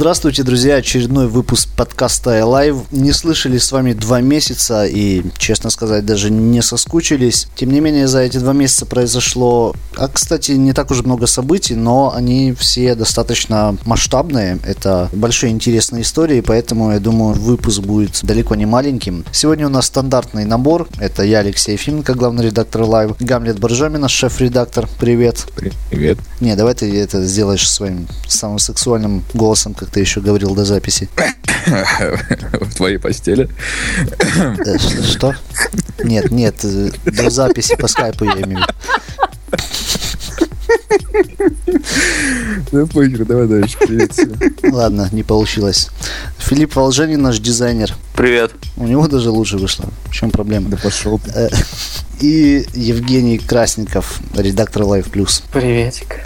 Здравствуйте, друзья! Очередной выпуск подкаста Live. Не слышали с вами два месяца и, честно сказать, даже не соскучились. Тем не менее, за эти два месяца произошло, а, кстати, не так уж много событий, но они все достаточно масштабные. Это большие интересные истории, поэтому, я думаю, выпуск будет далеко не маленьким. Сегодня у нас стандартный набор. Это я, Алексей Ефименко, главный редактор Live, Гамлет Боржамина, шеф-редактор. Привет. Привет. Не, давай ты это сделаешь своим самым сексуальным голосом, как ты еще говорил до записи. В твоей постели. Э, Что? Нет, нет, э, до записи по скайпу я имею. Ну, похер, давай дальше. Привет. Ладно, не получилось. Филипп Волжанин, наш дизайнер. Привет. У него даже лучше вышло. В чем проблема? Да пошел. Э, И Евгений Красников, редактор Live Plus. Приветик.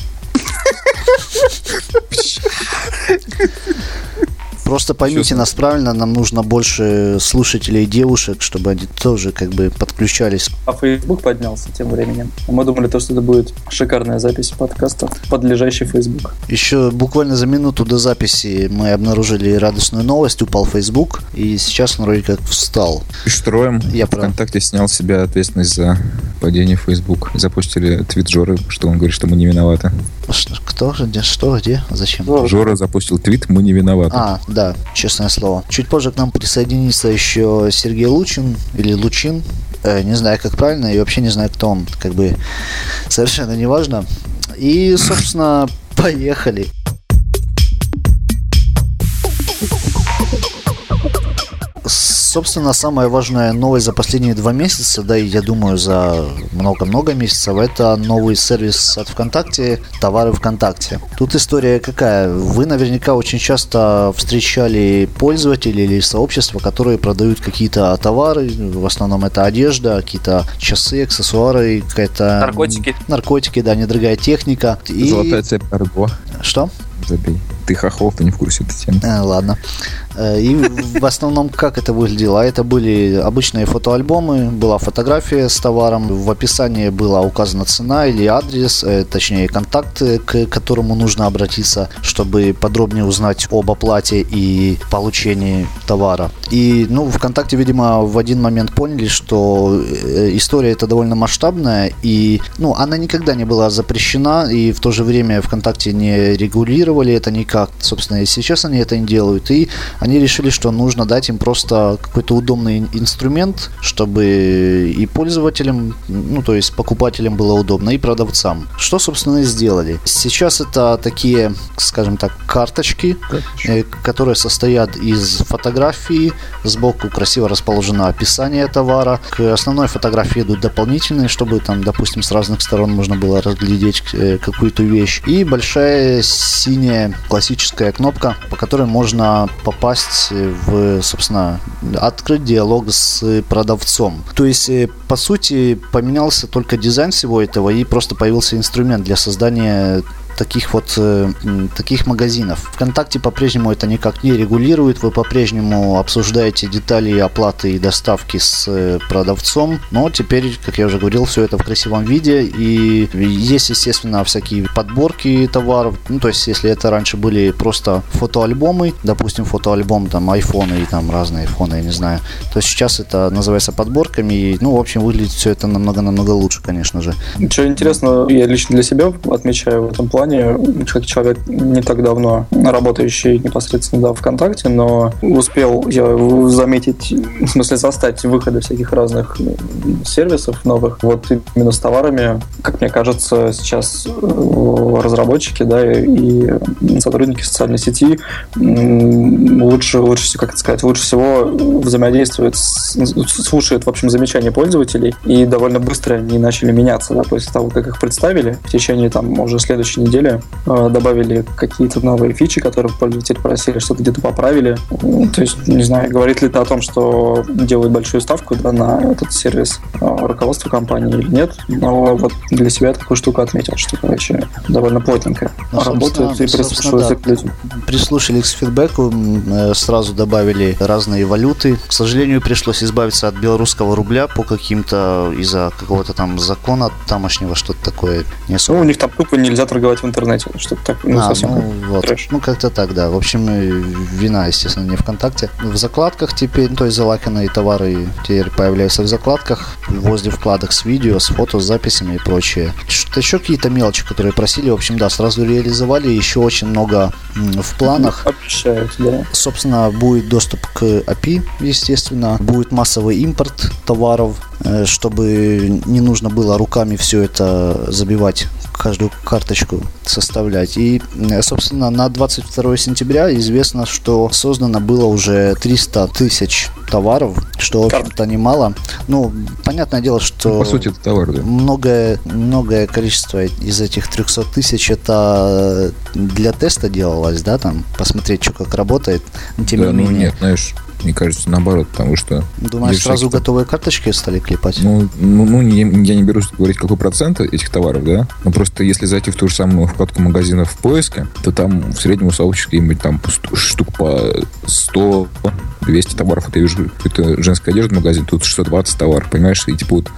Просто поймите нас правильно, нам нужно больше слушателей девушек, чтобы они тоже как бы подключались. А Facebook поднялся тем временем. Мы думали, то, что это будет шикарная запись подкаста, подлежащий Facebook. Еще буквально за минуту до записи мы обнаружили радостную новость, упал Facebook, и сейчас он вроде как встал. Штроем Я прав. ВКонтакте снял с себя ответственность за падение в Facebook. Запустили твит Жоры, что он говорит, что мы не виноваты. Ш- Кто? Где? Что? Где? Зачем? Жора запустил твит, мы не виноваты. А, да, честное слово. Чуть позже к нам присоединится еще Сергей Лучин или Лучин. Э, не знаю, как правильно, и вообще не знаю, кто он. Как бы совершенно не важно. И, собственно, поехали. Собственно, самая важная новость за последние два месяца, да и я думаю за много-много месяцев, это новый сервис от ВКонтакте «Товары ВКонтакте». Тут история какая? Вы наверняка очень часто встречали пользователей или сообщества, которые продают какие-то товары, в основном это одежда, какие-то часы, аксессуары, какая-то... Наркотики. Наркотики, да, недорогая техника. И... Золотая цепь Арго. Что? Забей. Ты хохол, ты не в курсе этой темы. Э, ладно. Э, И в основном как это выглядело? А Это были обычные фотоальбомы, была фотография с товаром, в описании была указана цена или адрес, э, точнее контакты, к которому нужно обратиться, чтобы подробнее узнать об оплате и получении товара. И, ну, ВКонтакте, видимо, в один момент поняли, что э, история эта довольно масштабная, и, ну, она никогда не была запрещена, и в то же время ВКонтакте не регулировали это никак. Собственно, и сейчас они это не делают. И они решили, что нужно дать им просто какой-то удобный ин- инструмент, чтобы и пользователям, ну, то есть покупателям было удобно, и продавцам. Что, собственно, и сделали. Сейчас это такие, скажем так, карточки, э, которые состоят из фотографии, сбоку красиво расположено описание товара, к основной фотографии идут дополнительные, чтобы там, допустим, с разных сторон можно было разглядеть э, какую-то вещь, и большая синяя классическая кнопка, по которой можно попасть в, собственно, открыть диалог с продавцом. То есть, э, по сути, поменялся только дизайн всего этого, и просто появился инструмент для создания таких вот э, таких магазинов. ВКонтакте по-прежнему это никак не регулирует. Вы по-прежнему обсуждаете детали оплаты и доставки с э, продавцом. Но теперь, как я уже говорил, все это в красивом виде. И есть, естественно, всякие подборки товаров. Ну, то есть, если это раньше были просто фотоальбомы, допустим, фотоальбом там айфоны и там разные айфоны, я не знаю, то сейчас это называется подборками. И, ну, в общем, выглядит все это намного-намного лучше, конечно же. Что интересно, я лично для себя отмечаю в этом плане, как человек не так давно работающий непосредственно да, ВКонтакте, но успел я заметить, в смысле застать выходы всяких разных сервисов новых. Вот именно с товарами, как мне кажется, сейчас э, разработчики да, и сотрудники социальной сети лучше, лучше всего, как это сказать, лучше всего взаимодействуют, слушают, в общем, замечания пользователей, и довольно быстро они начали меняться, да, после того, как их представили. В течение там уже следующей недели э, добавили какие-то новые фичи, которые пользователи просили, что-то где-то поправили. То есть, не знаю, говорит ли это о том, что делают большую ставку да, на этот сервис э, руководство компании или нет, но вот для себя я такую штуку отметил, что, короче, довольно плотненько Ну, работают и прислушиваются собственно, к людям. прислушались к фидбэку, э, сразу добавили разные валюты. К сожалению, пришлось избавиться от белорусского рубля по каким-то из-за какого-то там закона тамошнего, что-то такое не Ну, особо. у них там тупо нельзя торговать в интернете, что-то так, ну, а, совсем ну, вот. трэш. ну как-то так, да. В общем, и вина, естественно, не ВКонтакте. В закладках теперь, ну, то есть залаканные товары теперь появляются в закладках, возле вкладок с видео, с фото, с записями и прочее. Что-то еще какие-то мелочи, которые просили, в общем, да, сразу реализовали. Еще очень много в планах. Обещают, да. Собственно, будет доступ к API, естественно. Будет массовый импорт товаров, э, чтобы не нужно было руками все это забивать каждую карточку составлять. И, э, собственно, на 22 сентября известно, что создано было уже 300 тысяч товаров, что, в общем-то, немало. Ну, понятное дело, что... Ну, по сути, это товар, да. Многое, многое количество из этих 300 тысяч это для теста делалось, да, там, посмотреть, что как работает. Но, тем да, не ну менее. нет, знаешь, мне кажется, наоборот, потому что... Думаешь, сразу готовые карточки стали клепать? Ну, ну, ну, не- я не берусь говорить, какой процент этих товаров, да. Но просто если зайти в ту же самую вкладку магазинов в поиске, то там в среднем у сообщества где-нибудь там штук по 100 200 товаров. Вот я вижу какую-то женскую одежду магазин, тут 620 товаров, понимаешь? И типа вот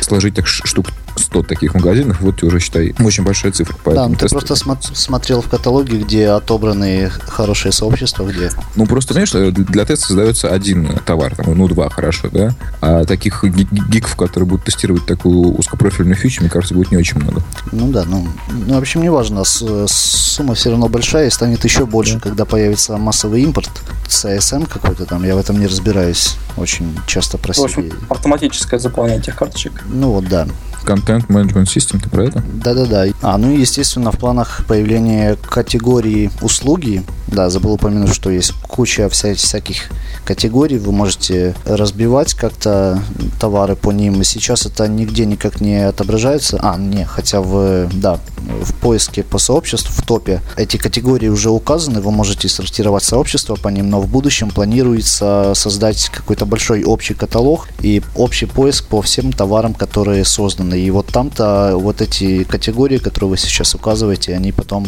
сложить так штук 100 таких магазинов, вот уже, считай, очень большая цифра. Да, ну ты просто смо- смотрел в каталоге, где отобраны хорошие сообщества, где... Ну, просто, понимаешь, э, для теста создается один товар, там, ну, два, хорошо, да? А таких ги- ги- гиков, которые будут тестировать такую узкопрофильную фичу, мне кажется, будет не очень много. Ну да, ну, ну в общем, неважно, с- сумма все равно большая и станет еще больше, когда появится массовый импорт, CSM какой-то там, я в этом не разбираюсь, очень часто В просили. общем, автоматическое заполнение этих карточек. Ну вот, да. Контент менеджмент систем, ты про это? Да-да-да. А, ну и, естественно, в планах появления категории услуги. Да, забыл упомянуть, что есть куча вся, всяких категорий. Вы можете разбивать как-то товары по ним. И сейчас это нигде никак не отображается. А, не, хотя в, да, в поиске по сообществу, в топе, эти категории уже указаны. Вы можете сортировать сообщества по ним, но в будущем планируется создать какой-то большой общий каталог и общий поиск по всем товарам, которые созданы. И вот там-то вот эти категории, которые вы сейчас указываете, они потом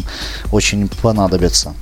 очень понадобятся.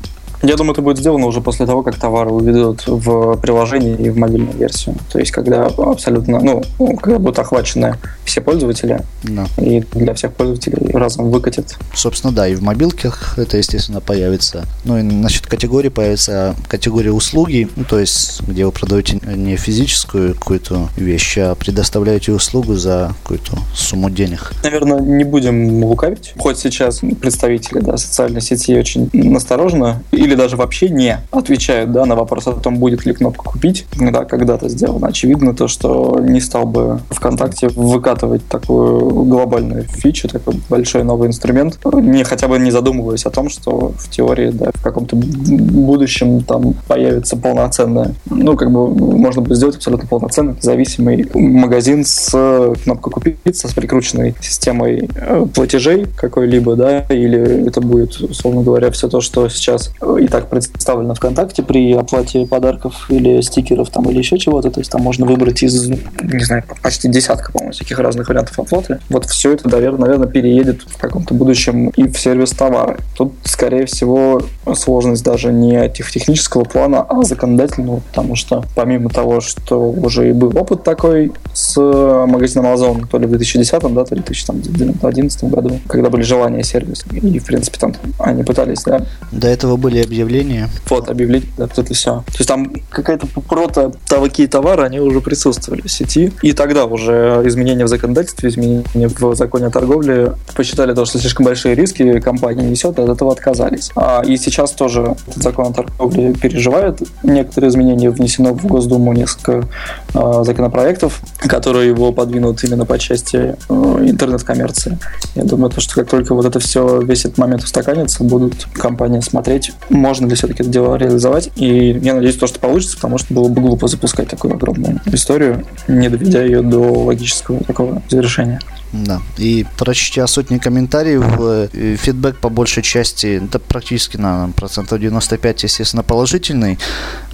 Я думаю, это будет сделано уже после того, как товары уведут в приложение и в мобильную версию. То есть, когда абсолютно, ну, когда будут охвачены все пользователи, Да. и для всех пользователей разом выкатят. Собственно, да, и в мобилках это, естественно, появится. Ну и насчет категории появится категория услуги, ну, то есть, где вы продаете не физическую какую-то вещь, а предоставляете услугу за какую-то сумму денег. Наверное, не будем лукавить. Хоть сейчас представители да, социальной сети очень настороженно или даже вообще не отвечают да, на вопрос о том, будет ли кнопка «Купить». Да, когда-то сделано. Очевидно то, что не стал бы ВКонтакте выкатывать такую глобальную фичу, такой большой новый инструмент, не хотя бы не задумываясь о том, что в теории да, в каком-то будущем там появится полноценная, ну, как бы можно будет сделать абсолютно полноценный независимый магазин с кнопкой «Купить», с прикрученной системой э, платежей какой-либо, да, или это будет, условно говоря, все то, что сейчас и так представлено ВКонтакте при оплате подарков или стикеров там или еще чего-то, то есть там можно выбрать из, не знаю, почти десятка, по-моему, всяких разных вариантов оплаты. Вот все это, наверное, переедет в каком-то будущем и в сервис товары. Тут, скорее всего, сложность даже не тех- технического плана, а законодательного, потому что помимо того, что уже и был опыт такой с магазином Amazon, то ли в 2010, да, то ли в 2011 году, когда были желания сервиса. И, в принципе, там они пытались, да, До этого были объявления. вот, объявить, да, вот это все. То есть там какая-то прото такие товары, они уже присутствовали в сети. И тогда уже изменения в законодательстве, изменения в законе о торговле посчитали то, что слишком большие риски компания несет, от этого отказались. А, и сейчас тоже этот закон о торговле переживает. Некоторые изменения внесено в Госдуму несколько а, законопроектов, которые его подвинут именно по части э, интернет-коммерции. Я думаю, то, что как только вот это все, весь этот момент устаканится, будут компании смотреть, можно ли все-таки это дело реализовать. И я надеюсь, то, что получится, потому что было бы глупо запускать такую огромную историю, не доведя ее до логического такого завершения. Да. И прочтя сотни комментариев, э, фидбэк по большей части, это практически на процентов 95, естественно, положительный.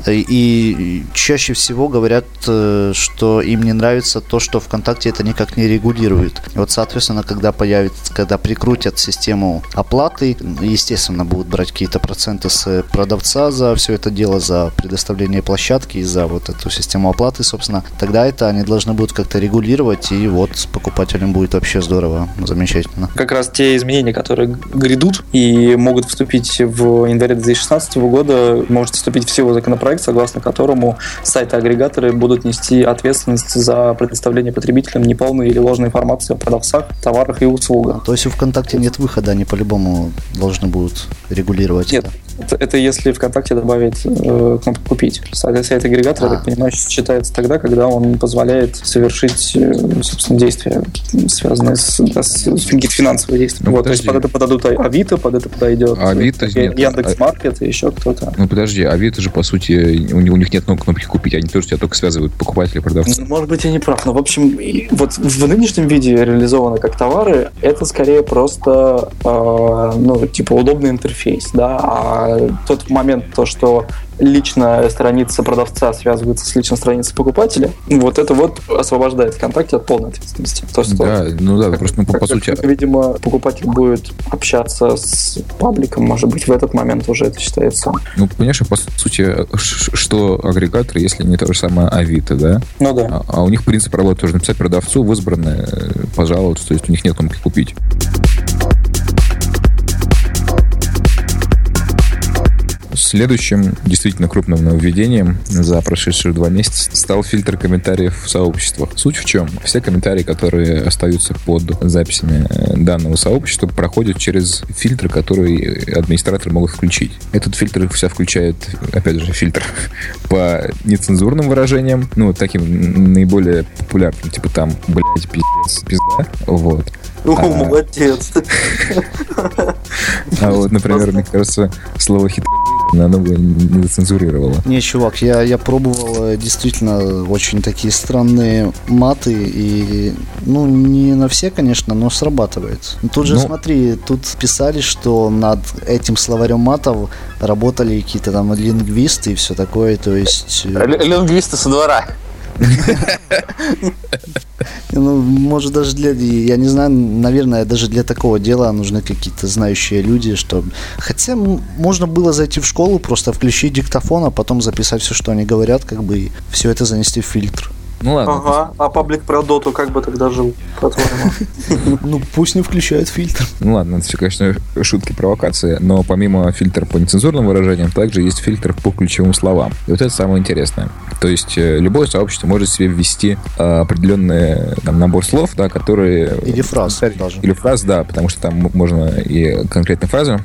Э, И чаще всего говорят, э, что им не нравится то, что ВКонтакте это никак не регулирует. И вот, соответственно, когда появится, когда прикрутят систему оплаты, естественно, будут брать какие-то проценты с продавца за все это дело, за предоставление площадки и за вот эту систему оплаты, собственно, тогда это они должны будут как-то регулировать, и вот покупателям будет будет вообще здорово, замечательно. Как раз те изменения, которые грядут и могут вступить в январе 2016 года, может вступить в силу законопроект, согласно которому сайты-агрегаторы будут нести ответственность за предоставление потребителям неполной или ложной информации о продавцах, товарах и услугах. То есть у ВКонтакте нет выхода, они по-любому должны будут регулировать Нет, это. Это, если ВКонтакте добавить э, кнопку «Купить». Сайт, сайт агрегатора, А. я так понимаю, считается тогда, когда он позволяет совершить, э, собственно, действия, связанные с, да, с, с финансовые действия. Ну, вот, то есть под это подадут Авито, под это подойдет А Авито э, нет. Яндекс.Маркет и еще кто-то. Ну подожди, Авито же, по сути, у них, у них нет ну, кнопки купить, они тоже тебя только связывают покупателя и продавца. Ну, Может быть, я не прав, но, в общем, вот в нынешнем виде реализовано как товары, это скорее просто, э, ну, типа, удобный интерфейс, да, а тот момент, то, что личная страница продавца связывается с личной страницей покупателя, вот это вот освобождает ВКонтакте от полной ответственности. То есть, Да, ну да, просто ну, по, как- по как- сути, видимо, покупатель будет общаться с пабликом, может быть, в этот момент уже это считается. ну, понимаешь, по сути, что агрегаторы, если не то же самое Авито, да? Ну да. А, а у них принцип работы тоже написать продавцу в избранное, э, пожаловаться, то есть у них нет кнопки купить. Следующим действительно крупным нововведением за прошедшие два месяца стал фильтр комментариев в сообществах. Суть в чем? Все комментарии, которые остаются под записями э, данного сообщества, проходят через фильтр, который администраторы могут включить. Этот фильтр вся включает, опять же, фильтр по нецензурным выражениям, ну, таким наиболее популярным, типа там, блядь, пиздец, пизда, вот. О, А. молодец. А вот, например, мне кажется, слово хитрый оно бы не зацензурировало. Не, чувак, я, я пробовал э, действительно очень такие странные маты, и, ну, не на все, конечно, но срабатывает. Ну, Тут же, Ну. смотри, тут писали, что над этим словарем матов работали какие-то там лингвисты и все такое, то есть... э, Лингвисты со двора. Ну, может, даже для, я не знаю, наверное, даже для такого дела нужны какие-то знающие люди, что... Хотя можно было зайти в школу, просто включить диктофон, а потом записать все, что они говорят, как бы, и все это занести в фильтр. Ну ладно. Ага, а паблик про доту как бы тогда жил, по-твоему? Ну, пусть не включают фильтр. Ну ладно, это все, конечно, шутки, провокации, но помимо фильтра по нецензурным выражениям, также есть фильтр по ключевым словам. И вот это самое интересное. То есть э, любое сообщество может себе ввести э, определенный там, набор слов, да, которые... Или фраз даже. Или фраз, да, потому что там можно и конкретные фразы,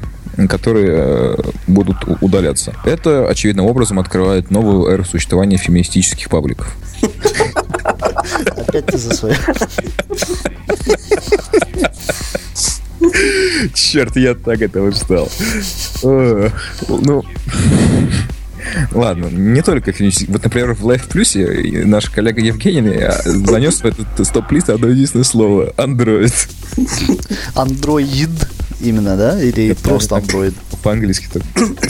которые э, будут удаляться. Это, очевидным образом, открывает новую эру существования феминистических пабликов. Опять ты за свое. Черт, я так этого ждал. Ну, Ладно, не только феминистических. Вот, например, в Life Plus наш коллега Евгений э, занес в этот стоп-лист одно единственное слово. Android. Андроид именно, да? Или просто так. Андроид? По-английски так.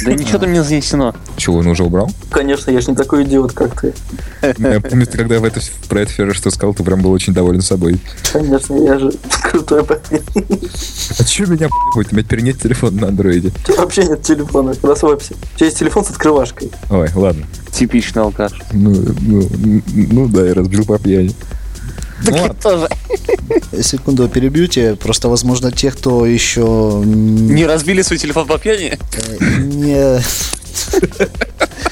Да ничего там не занесено. Чего, он уже убрал? Конечно, я же не такой идиот, как ты. Я помню, ты когда в это, про это Фера что сказал, ты прям был очень доволен собой. Конечно, я же крутой парень. А что меня п***ать? У меня теперь нет телефона на андроиде. У тебя вообще нет телефона, расслабься. У тебя есть телефон с открывашкой. Ой, ладно. Типичный алкаш. Ну, ну, ну да, я разбил по пьяни. Ладно. Тоже. Секунду перебью тебя. Просто, возможно, те, кто еще Не разбили свой телефон по пьяни? не...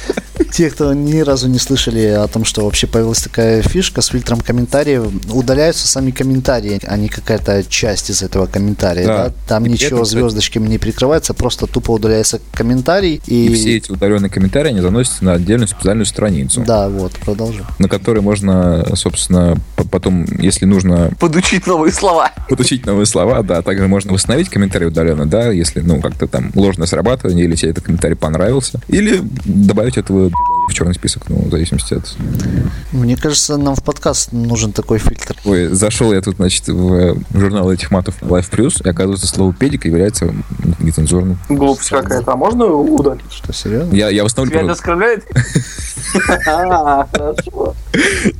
Те, кто ни разу не слышали о том, что вообще появилась такая фишка с фильтром комментариев, удаляются сами комментарии, а не какая-то часть из этого комментария. Да. да? Там И ничего этом, звездочками не прикрывается, просто тупо удаляется комментарий. И, И все эти удаленные комментарии, они заносятся на отдельную специальную страницу, Да, вот, продолжу. на которой можно, собственно, по- потом, если нужно Подучить новые слова. подучить новые слова, да, также можно восстановить комментарий удаленно, да, если, ну, как-то там ложное срабатывание, или тебе этот комментарий понравился, или добавить этого Good в черный список, ну, в зависимости от... Мне кажется, нам в подкаст нужен такой фильтр. Ой, зашел я тут, значит, в журнал этих матов Life Plus, и оказывается, слово педик является нецензурным. Глупость какая-то. А можно удалить? Что, серьезно? Я, я в основном... Тебя это оскорбляет? А, Хорошо.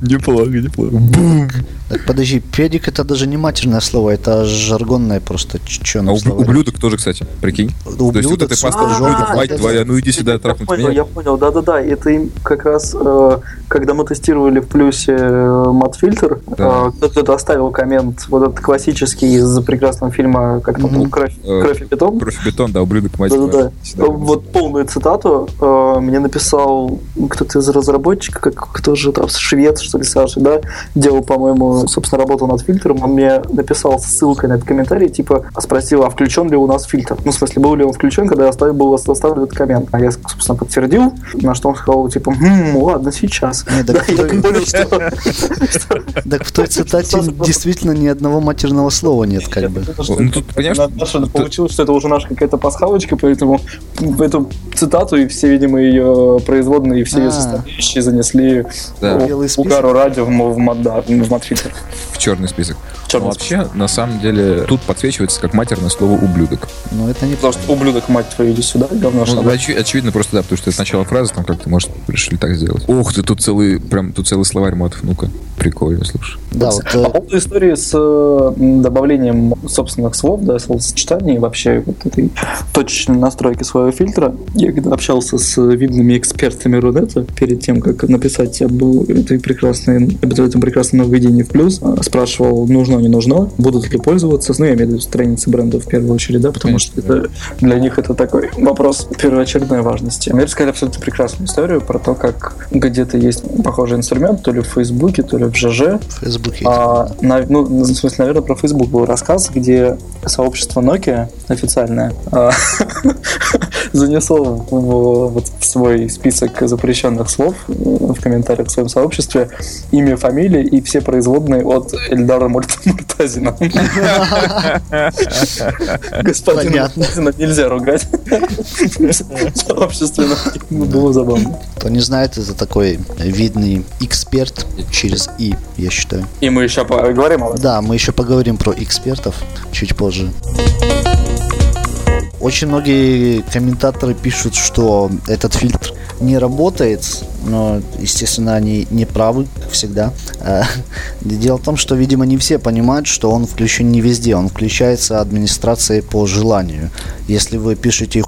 Неплохо, неплохо. Бум. Так подожди, педик это даже не матерное слово, это жаргонное просто А чеченое уб- ублюдок тоже, кстати, прикинь. То есть вот Ублюдок, пастой сука, ублюдок, жопа, мать это- твоя, ну иди сюда, трахнуть понял, я меня. понял, да-да-да, это как раз, э, когда мы тестировали в плюсе э, матфильтр, Да. э, кто-то оставил коммент, вот этот классический из прекрасного фильма, как там, Мгм. «Кровь, Э, «Кровь и бетон». Кровь и бетон, да, ублюдок, мать Да-да-да. Вот полную цитату мне написал кто-то из разработчиков, как, кто же там, швед, что ли, Саша, да, делал, по-моему, собственно, работал над фильтром, он мне написал ссылкой на этот комментарий, типа, спросил, а включен ли у нас фильтр? Ну, в смысле, был ли он включен, когда я оставил, был оставлен этот коммент. А я, собственно, подтвердил, на что он сказал, типа, «Хм, ладно, сейчас. Не, так в той- понял, что... что- Так в той цитате действительно ни одного матерного слова нет, как бы. Ну, тут, понимаешь, получилось, что это уже наша какая-то пасхалочка, поэтому эту цитату и все, видимо, ее производные, и все ее А. составляющие занесли угару радио в, м- матфильтр. в черный список. Черный Но вообще, на самом деле, тут подсвечивается как матерное слово ублюдок. Но это не Потому что ублюдок, мать твою, иди сюда, говно Ну, шабаш. очи- очевидно просто, да, потому что это начало фразы, там как-то, может, решили так сделать. Ох ты, тут целый, прям, тут целый словарь матов, ну-ка. Прикольно, слушай. Да, вот По э, поводу истории с э, добавлением собственных слов, да, словосочетаний, вообще вот этой точечной настройки своего фильтра, я когда общался с видными экспертами Рунета перед тем, как написать об этой прекрасной, об этом прекрасном нововведении в плюс, э, спрашивал, нужно, не нужно, будут ли пользоваться, ну, я имею в виду страницы бренда в первую очередь, да, потому Конечно, что это, для них это такой вопрос первоочередной важности. Мне рассказали абсолютно прекрасную историю про то, как где-то есть похожий инструмент, то ли в Фейсбуке, то ли в ЖЖ, в Фейсбуке. а, на- ну, в смысле, наверное, про Facebook был рассказ, где сообщество Nokia официальное а, занесло в, вот в свой список запрещенных слов э, в комментариях в своем сообществе имя, фамилия и все производные от Эльдара Мурт- Муртазина. Господина. Муртазина нельзя ругать в сообществе Nokia. Ну, Было забавно. Кто не знает, это такой видный эксперт через И, я считаю. И мы еще поговорим об этом. Да, мы еще поговорим про экспертов чуть позже. Очень многие комментаторы пишут, что этот фильтр не работает, но, естественно, они не правы, как всегда. А, Дело в том, что, видимо, не все понимают, что он включен не везде, он включается администрацией по желанию. Если вы пишете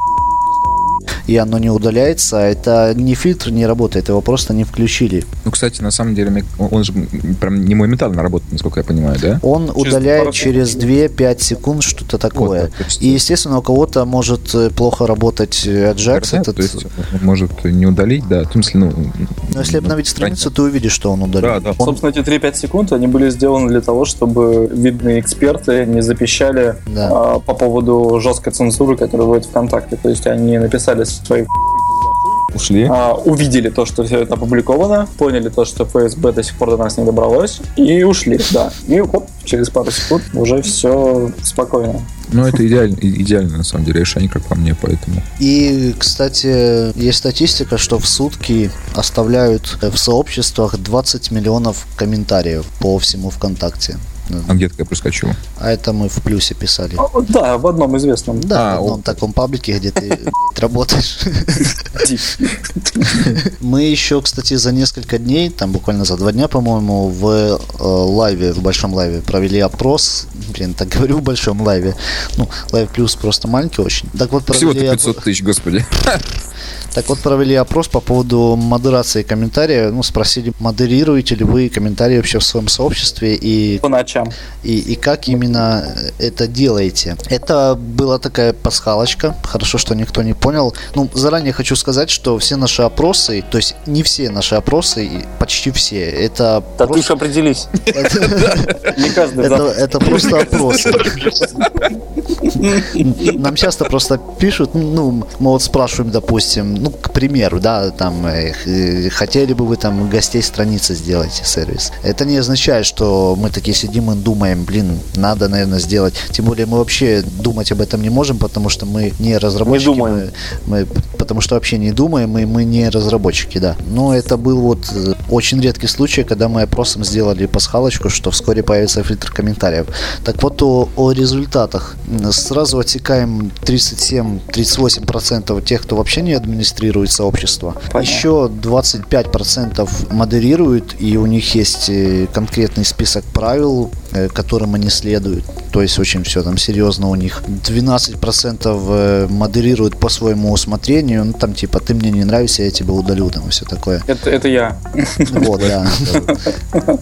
и оно не удаляется, это не фильтр не работает, его просто не включили. Ну, кстати, на самом деле, он же прям не моментально работает, насколько я понимаю, да? Он удаляет пару через 2-5 секунд что-то такое. Вот, есть- И, естественно, у кого-то может э, плохо работать э, Ajax. Да, этот, То есть он может не удалить, да, в смысле, ну... Но если обновить страницу, ты увидишь, что он удалил. Да, да. Он- Собственно, эти 3-5 секунд, они были сделаны для того, чтобы видные эксперты не запищали Да. а, по поводу жесткой цензуры, которая будет ВКонтакте. То есть они написали свои Ушли. а, увидели то, что все это опубликовано, поняли то, что ФСБ до сих пор до нас не добралось, и ушли, да. И хоп, через пару секунд уже все спокойно. Ну, это идеально, и- идеальное, на самом деле, решение, как по мне, поэтому... И, кстати, есть статистика, что в сутки оставляют в сообществах 20 миллионов комментариев по всему ВКонтакте. А где-то я проскочил. А это мы в плюсе писали. А, Да, в одном известном. Да, А, в одном о. таком паблике, где ты работаешь. Мы еще, кстати, за несколько дней, там буквально за два дня, по-моему, в э, live е, в большом live е провели опрос. Блин, так говорю в большом live е. Ну, live плюс просто маленький очень. Так вот, провели, Всего-то оп- 500 тысяч, господи. так вот, провели опрос по поводу модерации комментариев. Ну, спросили, модерируете ли вы комментарии вообще в своем сообществе и По ночам. И, и как именно это делаете. Это была такая пасхалочка. Хорошо, что никто не понял. Ну, заранее хочу сказать, что все наши опросы, то есть не все наши опросы, почти все, это Да ты просто, уж определись. Это, просто опросы. Нам часто просто пишут, ну, мы вот спрашиваем, допустим, ну, к примеру, да, там, э, хотели бы вы там гостей страницы сделать сервис. Это не означает, что мы такие сидим и думаем, блин, надо, наверное, сделать. Тем более мы вообще думать об этом не можем, потому что мы не разработчики. Не думаем. Мы, мы- потому что вообще не думаем, и мы не разработчики, да. Но это был вот э, очень редкий случай, когда мы опросом сделали пасхалочку, что вскоре появится фильтр комментариев. Так вот, о, о результатах. сразу отсекаем 37-38% тех, кто вообще не администрирует сообщество. Понятно. Еще 25% модерируют, и у них есть э, конкретный список правил, которым они следуют. То есть очень все там серьезно у них. 12% э, модерируют по своему усмотрению. Ну, там типа, ты мне не нравишься, я тебя удалю, там и все такое. Это, это я. Вот, да.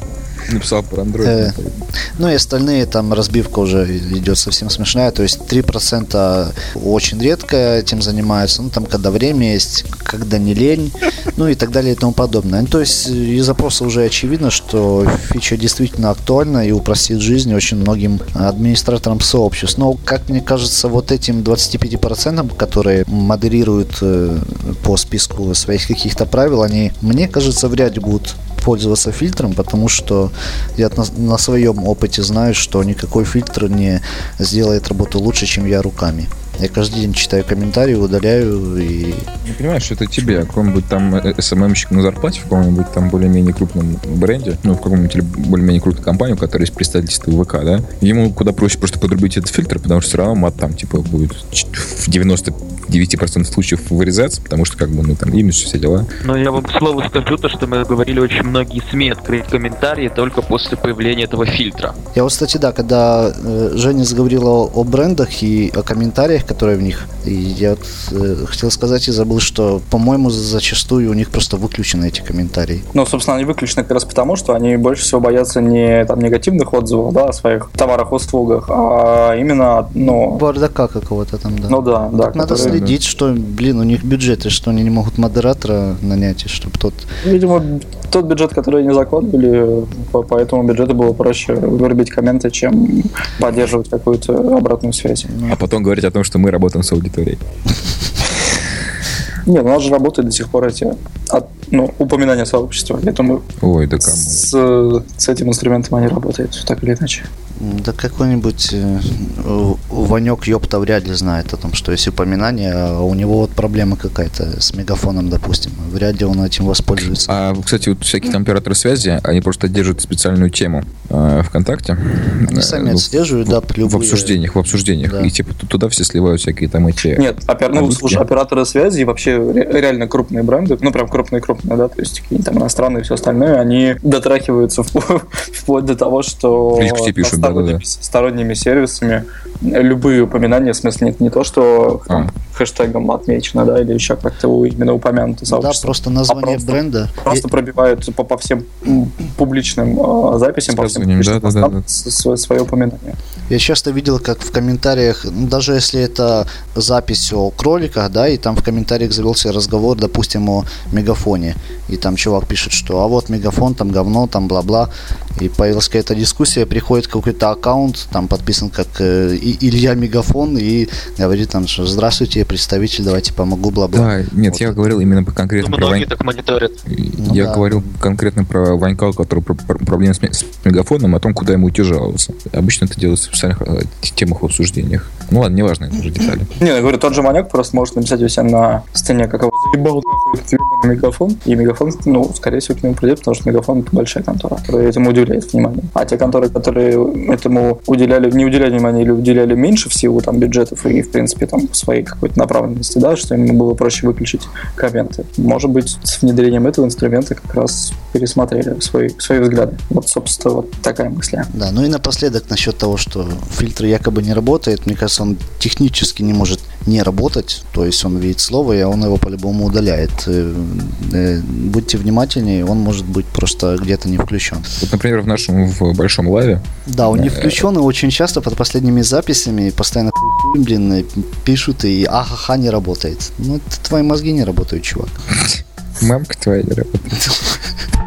Написал про Э, Android. Ну и остальные там разбивка уже идет совсем смешная. То есть 3% очень редко этим занимаются. Ну там когда время есть, когда не лень, ну и так далее и тому подобное. Ну, то есть из запроса уже очевидно, что фича действительно актуальна и упростит жизнь очень многим администраторам сообществ. Но, как мне кажется, вот этим 25%, которые модерируют э, по списку своих каких-то правил, они, мне кажется, вряд ли будут пользоваться фильтром, потому что я на, на своем опыте знаю, что никакой фильтр не сделает работу лучше, чем я руками. Я каждый день читаю комментарии, удаляю и... Не понимаешь, что это тебе, какой-нибудь там э, СММщик на зарплате в каком-нибудь там более-менее крупном бренде, ну, в каком-нибудь более-менее крупной компании, у которой есть представительство в ВК, да, ему куда проще просто подрубить этот фильтр, потому что все равно мат там, типа, будет в 99% случаев вырезаться, потому что, как бы, ну, там, имидж, все дела. Но я вам к слову скажу, то, что мы говорили очень многие СМИ открыть комментарии только после появления этого фильтра. Я вот, кстати, да, когда э, Женя заговорила о, о брендах и о комментариях, которые в них, и я вот, э, хотел сказать и забыл, что, по-моему, зачастую у них просто выключены эти комментарии. Ну, собственно, они выключены как раз потому, что они больше всего боятся не там негативных отзывов, да, о своих товарах, услугах, а именно, ну, Бардака какого-то там, да. ну да, да. Так надо которые- следить, что, блин, у них бюджеты, что они не могут модератора нанять, и чтобы тот... Видимо, тот бюджет, который они закладывали, по, по этому бюджету было проще вырубить комменты, чем поддерживать какую-то обратную связь. А потом говорить о том, что мы работаем с аудиторией. Нет, у нас же работают до сих пор эти от- ну, упоминания сообщества. Я думаю, Ой, да кому? с, с этим инструментом они работают, так или иначе. Да какой-нибудь э, э, Ванек ёпта вряд ли знает о том, что есть упоминание, а у него вот проблема какая-то с мегафоном, допустим. Вряд ли он этим воспользуется. А, кстати, вот всякие там операторы связи, они просто держат специальную тему э, ВКонтакте. Они Э, сами в- отслеживают, да, в любые... обсуждениях, в обсуждениях. Да. И типа ту- туда все сливают всякие там эти... Нет, опер- ну, слушай, операторы связи и вообще ре- реально крупные бренды, ну, прям крупные-крупные, да, то есть какие-то там иностранные и все остальное, они дотрахиваются впло- вплоть до того, что В личку тебе пишут, сторонними, да-да-да. сторонними сервисами любые упоминания, в смысле, нет, не то, что там, хэштегом отмечено, да, или еще как-то именно упомянуто Да, сообщество. просто название просто- бренда. Просто пробивают по, по всем публичным э, записям, по всем публичным да-да-да. постам с- с- свое упоминание. Я часто видел, как в комментариях, ну, даже если это запись о кроликах, да, и там в комментариях завелся разговор, допустим, о мегафоне, и там чувак пишет, что а вот мегафон, там говно, там бла-бла, и появилась какая-то дискуссия, приходит какой-то аккаунт, там подписан как э, И- Илья Мегафон, и говорит там, что здравствуйте, представитель, давайте помогу, бла-бла. Да, нет, Вот я это. говорил именно по конкретно Ну, про Вань- так мониторят. Ну Я да. говорил конкретно про Ванька, у которого про- про- проблемы с, с мегафоном, о том, куда ему идти жаловаться. Обычно это делается в специальных э, темах в обсуждениях. Ну ладно, неважно, это уже детали. Не, я говорю, тот же маньяк просто может написать у себя на стене, как его заебал мегафон. И мегафон, ну, скорее всего, к нему придет, потому что мегафон это большая контора, которая этому уделяет внимание. А те конторы, которые этому уделяли, не уделяли внимания или уделяли меньше всего там бюджетов и, в принципе, там своей какой-то направленности, да, что им было проще выключить комменты. Может быть, с внедрением этого инструмента как раз пересмотрели свои, свои взгляды. Вот, собственно, вот такая мысль. Да, ну и напоследок насчет того, что фильтр якобы не работает, мне кажется, он технически не может не работать, то есть он видит слово, и он его по-любому удаляет. Э, э, Будьте внимательнее, он может быть просто где-то не включен. Вот, например, в нашем в большом лаве Да, он не включен, и очень часто под последними записями постоянно блин, э, пишут, и ахаха не работает. Ну, это твои мозги не работают, чувак. мамка твоя не работает.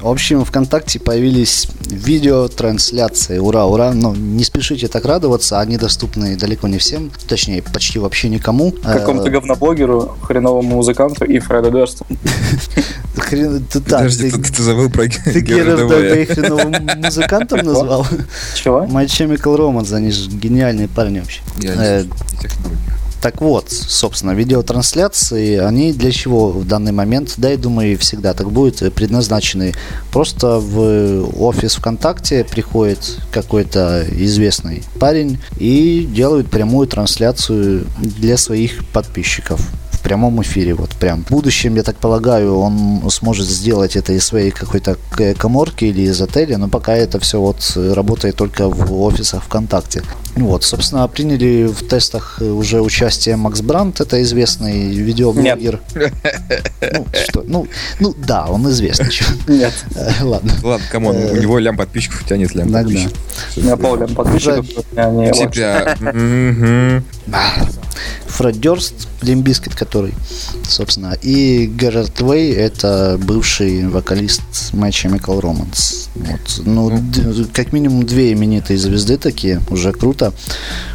В общем, ВКонтакте появились видеотрансляции. Ура, ура. Но не спешите так радоваться, они доступны далеко не всем, точнее, почти вообще никому. Какому-то Э, говноблогеру, хреновому музыканту и Фреду Дерсту. хрен- ты, так, Подожди, ты, забыл про ты Гера ДВ. хреновым музыкантом назвал? Чего? My Chemical Romance, они же гениальные парни вообще. Я не. Так вот, собственно, видеотрансляции, они для чего в данный момент, да, я думаю, всегда так будет, предназначены. Просто в офис ВКонтакте приходит какой-то известный парень и делает прямую трансляцию для своих подписчиков прямом эфире. Вот прям. В будущем, я так полагаю, он сможет сделать это из своей какой-то коморки или из отеля, но пока это все вот работает только в офисах ВКонтакте. Вот, собственно, приняли в тестах уже участие Макс Брандт, это известный видеоблогер. Ну, что? Ну, ну да, он известный. чё. Нет. Э, Ладно. Ладно, come on, у него лям подписчиков тянет лям Иногда. подписчиков. У меня пол подписчиков, у меня не лучше. Тебя. Фред Дёрст, Limp Bizkit, который, собственно, и Герард Вей, это бывший вокалист My Chemical Romance. Вот. Ну, д- как минимум две именитые звезды такие, уже круто.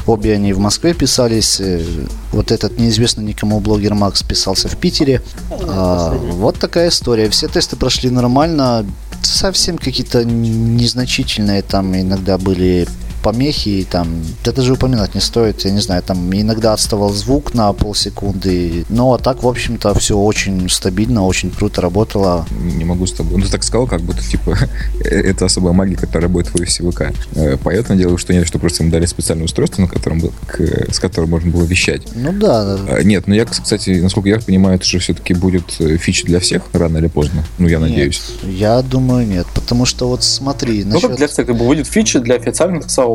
Обе они в Москве писались. э, Вот этот неизвестный никому блогер Макс писался в Питере. А, вот такая история. Все тесты прошли нормально. Совсем какие-то незначительные там иногда были помехи, и там, да даже упоминать не стоит, я не знаю, там иногда отставал звук на полсекунды, но а так, в общем-то, все очень стабильно, очень круто работало. Не могу с тобой. Ну, ты так сказал, как будто, типа, это особая магия, которая работает в офисе ВК. Э, Понятное дело, что нет, что просто им дали специальное устройство, на котором, был- к- с которым можно было вещать. Ну да, А, Нет, ну я, кстати, насколько я понимаю, это же все-таки будет э, фича для всех, рано или поздно. Ну, я надеюсь. Нет, я думаю, нет, потому что вот смотри, Ну, как насчет... для всех, как бы будет фича для официальных сообществ.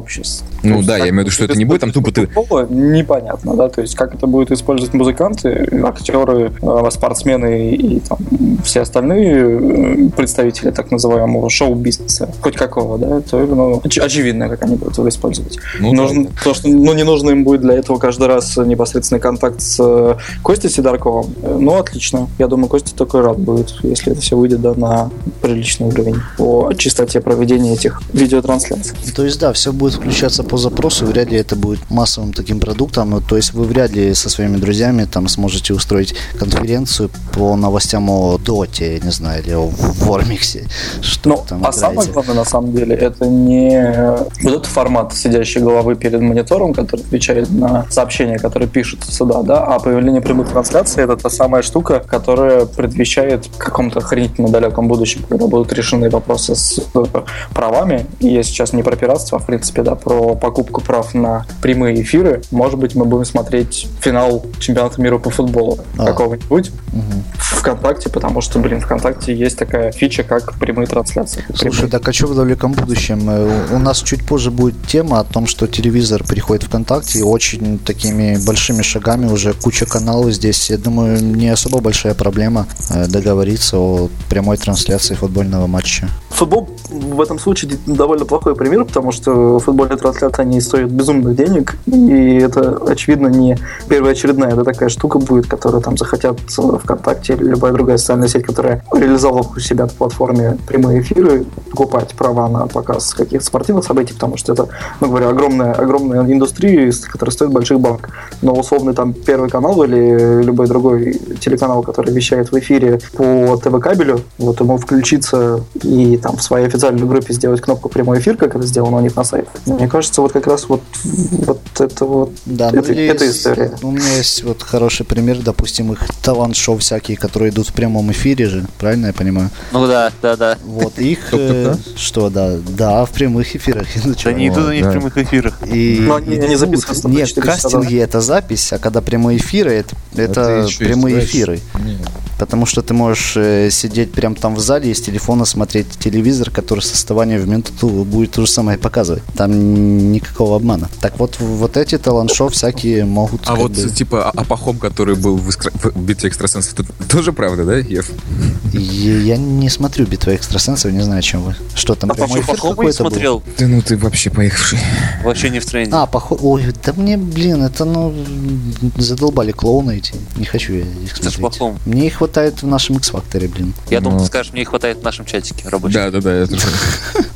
Ну То есть, да, я имею в виду, что это не будет там тупо ты... непонятно, да, то есть как это будут использовать музыканты, актеры, э, спортсмены и там, все остальные э, представители так называемого шоу-бизнеса, хоть какого, да, то ну, оч- очевидно, как они будут его использовать. Ну, да, Нужно, то, что, ну, не нужно им будет для этого каждый раз непосредственный контакт с э, Костей Сидорковым. Ну, отлично. Я думаю, Костя такой рад будет, если это все выйдет да, на приличный уровень по чистоте проведения этих видеотрансляций. То есть, да, все будет включаться по запросу, вряд ли это будет массовым таким продуктом, ну, то есть вы вряд ли со своими друзьями там сможете устроить конференцию по новостям о Доте, я не знаю, или о Вормиксе, что Ну, там а самое играете. главное, на самом деле, это не вот этот формат сидящей головы перед монитором, который отвечает на сообщения, которые пишутся сюда, да, а появление прямых трансляций — это та самая штука, которая предвещает каком-то охренительно далеком будущем, когда будут решены вопросы с правами. И я сейчас не про пиратство, а в принципе, да, про покупку прав на прямые эфиры. Может быть, мы будем смотреть финал чемпионата мира по футболу А. какого-нибудь Мгм. ВКонтакте, потому что, блин, ВКонтакте есть такая фича, как прямые трансляции. Слушай, так а что в далеком будущем? Э, У нас чуть позже будет тема о том, что телевизор переходит ВКонтакте и очень такими большими шагами уже куча каналов здесь. Я думаю, не особо большая проблема э, договориться о прямой трансляции футбольного матча. Футбол в этом случае довольно плохой пример, потому что футбольные трансляции, они стоят безумных денег, и это, очевидно, не первоочередная это такая штука будет, которую там захотят ВКонтакте или любая другая социальная сеть, которая реализовала у себя на платформе прямые эфиры, покупать права на показ каких-то спортивных событий, потому что это, ну говоря, огромная, огромная индустрия, которая стоит больших бабок. Но условный там Первый канал или любой другой телеканал, который вещает в эфире по ТВ-кабелю, вот ему включиться и там в своей официальной группе сделать кнопку прямой эфир, как это сделано у них на сайте. Мне кажется, вот как раз вот, вот это вот Да, ну это, или это есть- история. У меня есть вот хороший пример, допустим, их талант-шоу всякие, которые идут в прямом эфире же, правильно я понимаю? Ну да, да, да. Вот их, э, что, да, да, в прямых эфирах. Ну, Да не идут они да. в прямых эфирах. И Но они- они записываются Нет, 24 часа, кастинги это запись, а когда прямые эфиры, это, это А ещё прямые эфиры. Потому что ты можешь э, сидеть прям там в зале и с телефона смотреть телевизор, который с в минуту будет то же самое показывать. Там никакого обмана. Так вот, вот эти талант-шоу всякие могут А вот, бы- типа, а- Апахом, который был в, экстра- в битве экстрасенсов, это тоже правда, да, Ев? Я не смотрю битву экстрасенсов, не знаю, чем вы. Что там, А прямой эфир какой-то был? смотрел. Да ну ты вообще поехавший. Вообще не в тренде. А, похоже... Ой, да мне, блин, это, ну, задолбали клоуны эти. Не хочу я их смотреть. Пахом. Мне их хватает в нашем X-Factor, блин. Я думал, Ну. ты скажешь, мне не хватает в нашем чатике рабочем. Да, да, да.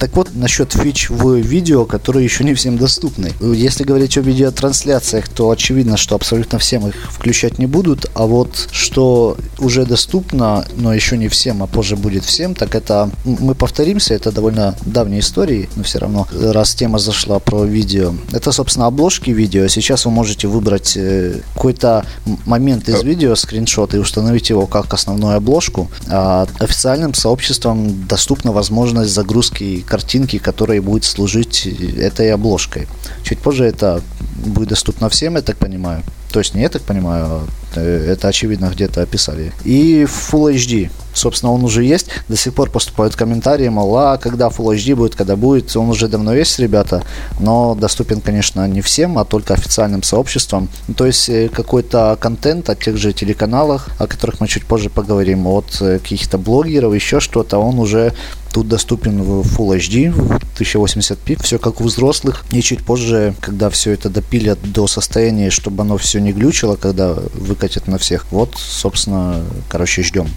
Так вот, насчет фич в видео, которые еще не всем доступны. Если говорить о видеотрансляциях, то очевидно, что абсолютно всем их включать не будут, а вот что уже доступно, но еще не всем, а позже будет всем, так это мы повторимся, это довольно давние истории, но все равно, раз тема зашла про видео. Это, собственно, обложки видео. Сейчас вы можете выбрать э, какой-то момент из видео, скриншот, и установить его как основную обложку. А официальным сообществом доступна возможность загрузки картинки, которая будет служить этой обложкой. Чуть позже это будет доступно всем, я так понимаю. То есть не я так понимаю, а, э, это очевидно где-то описали. И Full HD. Собственно, он уже есть. До сих пор поступают комментарии, мол, а когда Full HD будет, когда будет. Он уже давно есть, ребята. Но доступен, конечно, не всем, а только официальным сообществам. То есть э, какой-то контент от тех же телеканалов, о которых мы чуть позже поговорим, от э, каких-то блогеров, еще что-то, он уже Тут доступен в Full HD, в 1080p, все как у взрослых. И чуть позже, когда все это допилят до состояния, чтобы оно все не глючило, когда выкатят на всех. Вот, собственно, короче, ждем.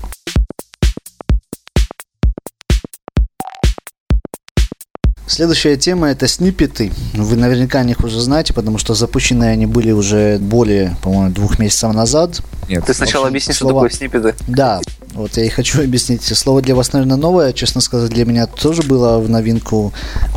Следующая тема это сниппеты. Вы наверняка о них уже знаете, потому что запущенные они были уже более, по-моему, двух месяцев назад. Нет. Ты сначала общем, объясни, что слова- такое сниппеты. Да, вот я и хочу объяснить. Слово для вас, наверное, новое. Честно сказать, для меня тоже было в новинку,